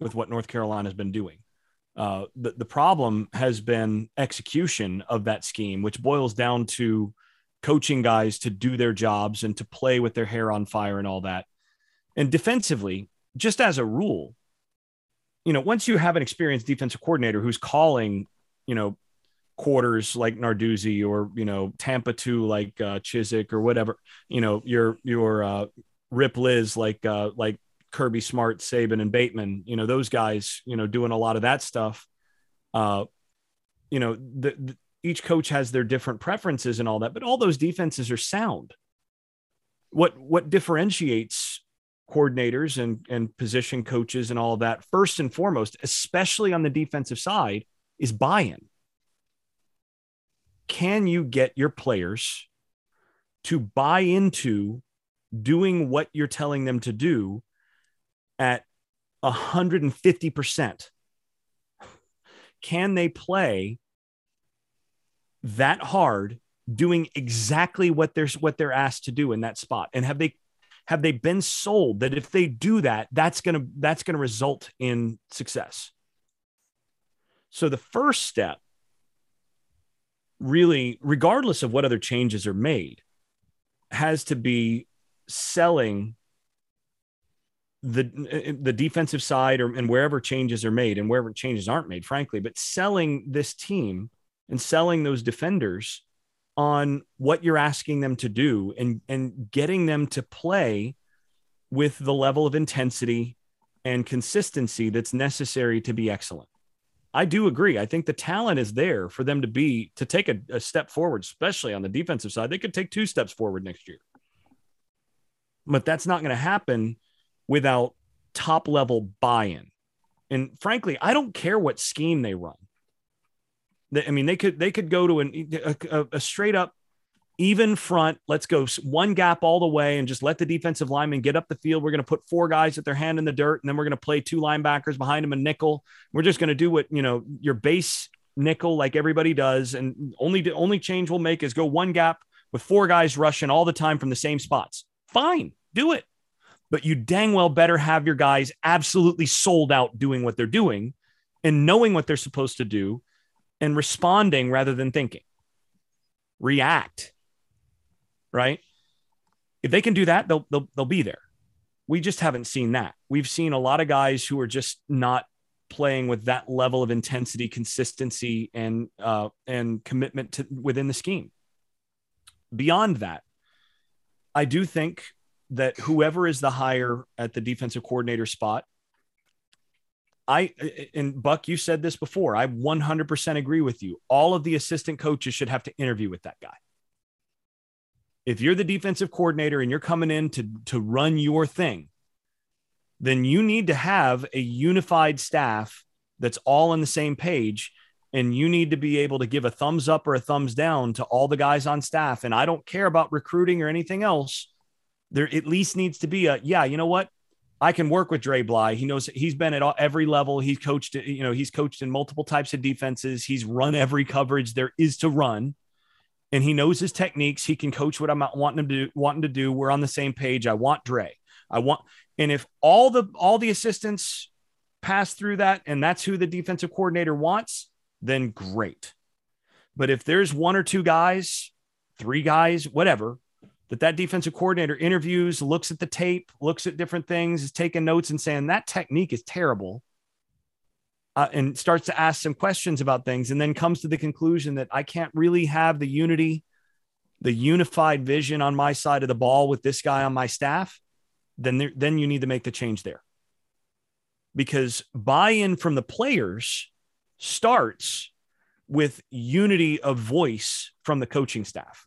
with what North Carolina has been doing. Uh, the, the problem has been execution of that scheme, which boils down to coaching guys to do their jobs and to play with their hair on fire and all that. And defensively, just as a rule, you know, once you have an experienced defensive coordinator who's calling, you know, quarters like Narduzzi or, you know, Tampa 2 like uh, Chizik or whatever, you know, your, your uh, Rip Liz like, uh, like Kirby Smart, Saban, and Bateman, you know, those guys, you know, doing a lot of that stuff. Uh, you know, the, the each coach has their different preferences and all that, but all those defenses are sound. What what differentiates coordinators and and position coaches and all of that first and foremost, especially on the defensive side, is buy-in. Can you get your players to buy into doing what you're telling them to do at 150%? Can they play that hard doing exactly what they're what they're asked to do in that spot? And have they have they been sold that if they do that, that's gonna that's gonna result in success? So the first step, really, regardless of what other changes are made, has to be selling the the defensive side or and wherever changes are made and wherever changes aren't made, frankly, but selling this team and selling those defenders on what you're asking them to do and and getting them to play with the level of intensity and consistency that's necessary to be excellent. I do agree. I think the talent is there for them to be to take a, a step forward, especially on the defensive side. They could take two steps forward next year. But that's not going to happen without top level buy in. And frankly, I don't care what scheme they run. I mean, they could they could go to an, a, a straight up even front. Let's go one gap all the way and just let the defensive lineman get up the field. We're going to put four guys with their hand in the dirt, and then we're going to play two linebackers behind them a nickel. We're just going to do what you know your base nickel like everybody does, and only the only change we'll make is go one gap with four guys rushing all the time from the same spots. Fine, do it but you dang well better have your guys absolutely sold out doing what they're doing and knowing what they're supposed to do and responding rather than thinking. React. Right? If they can do that, they'll, they'll, they'll be there. We just haven't seen that. We've seen a lot of guys who are just not playing with that level of intensity, consistency, and uh, and commitment to within the scheme. Beyond that, I do think that whoever is the hire at the defensive coordinator spot, I and Buck, you said this before. I 100% agree with you. All of the assistant coaches should have to interview with that guy. If you're the defensive coordinator and you're coming in to to run your thing, then you need to have a unified staff that's all on the same page and you need to be able to give a thumbs up or a thumbs down to all the guys on staff and I don't care about recruiting or anything else there at least needs to be a yeah, you know what? I can work with Dre Bly. He knows he's been at all, every level. He's coached, you know, he's coached in multiple types of defenses. He's run every coverage there is to run, and he knows his techniques. He can coach what I'm wanting him to do, wanting to do. We're on the same page. I want Dre. I want, and if all the all the assistants pass through that, and that's who the defensive coordinator wants, then great. But if there's one or two guys, three guys, whatever, that that defensive coordinator interviews, looks at the tape, looks at different things, is taking notes and saying that technique is terrible, uh, and starts to ask some questions about things, and then comes to the conclusion that I can't really have the unity, the unified vision on my side of the ball with this guy on my staff, then there, then you need to make the change there, because buy-in from the players starts with unity of voice from the coaching staff.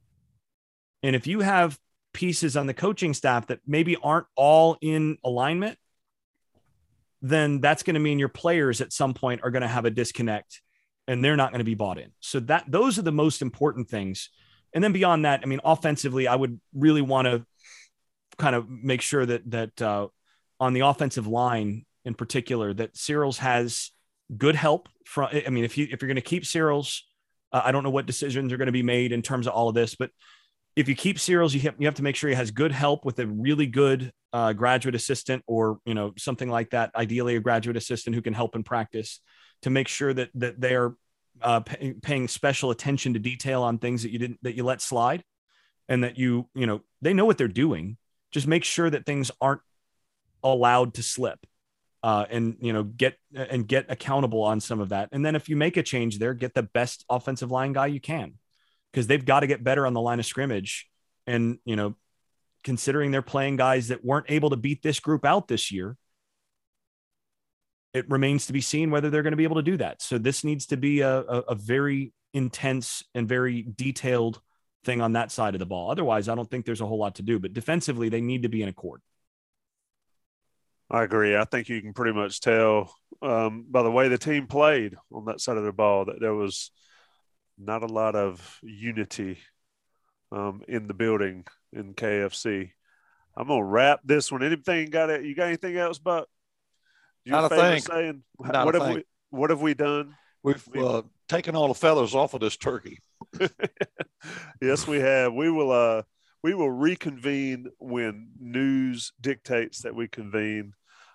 And if you have pieces on the coaching staff that maybe aren't all in alignment, then that's going to mean your players at some point are going to have a disconnect and they're not going to be bought in. So that those are the most important things. And then beyond that, I mean, offensively, I would really want to kind of make sure that that uh, on the offensive line in particular, that Searels has good help from. I mean, if you if you're going to keep Searels, uh, I don't know what decisions are going to be made in terms of all of this, but if you keep Searels, you have, you have to make sure he has good help with a really good uh, graduate assistant or you know something like that. Ideally, a graduate assistant who can help in practice to make sure that that they are uh, pay, paying special attention to detail on things that you didn't that you let slide, and that you you know they know what they're doing. Just make sure that things aren't allowed to slip, uh, and you know get and get accountable on some of that. And then if you make a change there, get the best offensive line guy you can because they've got to get better on the line of scrimmage. And, you know, considering they're playing guys that weren't able to beat this group out this year, it remains to be seen whether they're going to be able to do that. So this needs to be a, a, a very intense and very detailed thing on that side of the ball. Otherwise, I don't think there's a whole lot to do. But defensively, they need to be in accord. I agree. I think you can pretty much tell um, by the way the team played on that side of the ball that there was – not a lot of unity um, in the building in KFC. I'm gonna wrap this one. Anything got it? You got anything else, But Not a thing. Saying, Not what a have thing. we? What have we done? We've uh, taken all the feathers off of this turkey. *laughs* yes, we have. We will. Uh, we will reconvene when news dictates that we convene.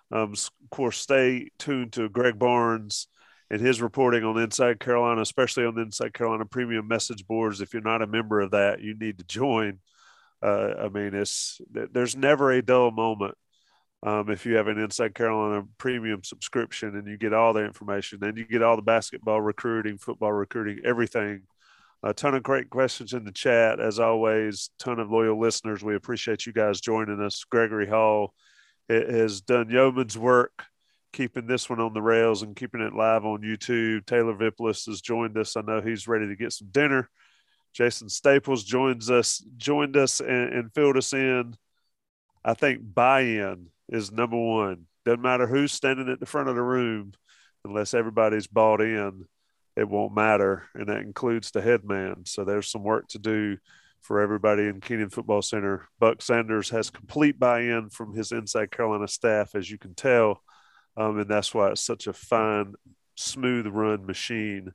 Um, of course, stay tuned to Greg Barnes and his reporting on Inside Carolina, especially on the Inside Carolina Premium message boards. If you're not a member of that, you need to join. Uh, I mean, it's there's never a dull moment um, if you have an Inside Carolina Premium subscription, and you get all the information, and you get all the basketball recruiting, football recruiting, everything. A ton of great questions in the chat, as always. Ton of loyal listeners. We appreciate you guys joining us. Gregory Hall has done yeoman's work keeping this one on the rails and keeping it live on YouTube. Taylor Vippolis has joined us. I know he's ready to get some dinner. Jason Staples joins us, joined us and, and filled us in. I think buy-in is number one. Doesn't matter who's standing at the front of the room, unless everybody's bought in, it won't matter. And that includes the head man. So there's some work to do for everybody in Kenan Football Center. Buck Sanders has complete buy-in from his Inside Carolina staff, as you can tell. Um, and that's why it's such a fine, smooth run machine.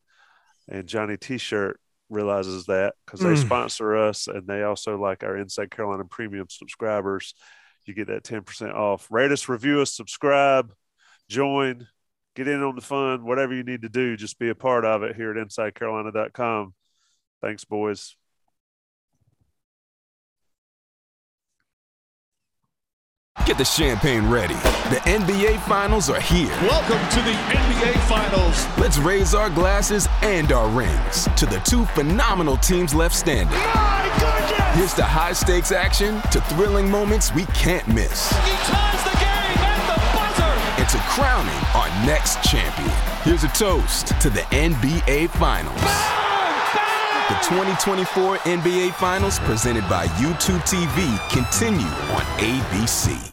And Johnny T-shirt realizes that because they mm. sponsor us and they also like our Inside Carolina premium subscribers. You get that 10% off. Rate us, review us, subscribe, join, get in on the fun, whatever you need to do, just be a part of it here at InsideCarolina.com. Thanks, boys. Get the champagne ready. The NBA Finals are here. Welcome to the NBA Finals. Let's raise our glasses and our rings to the two phenomenal teams left standing. My goodness! Here's to high stakes action, to thrilling moments we can't miss. He ties the game at the buzzer! And to crowning our next champion. Here's a toast to the NBA Finals. The 2024 NBA Finals, presented by YouTube TV, continue on ABC.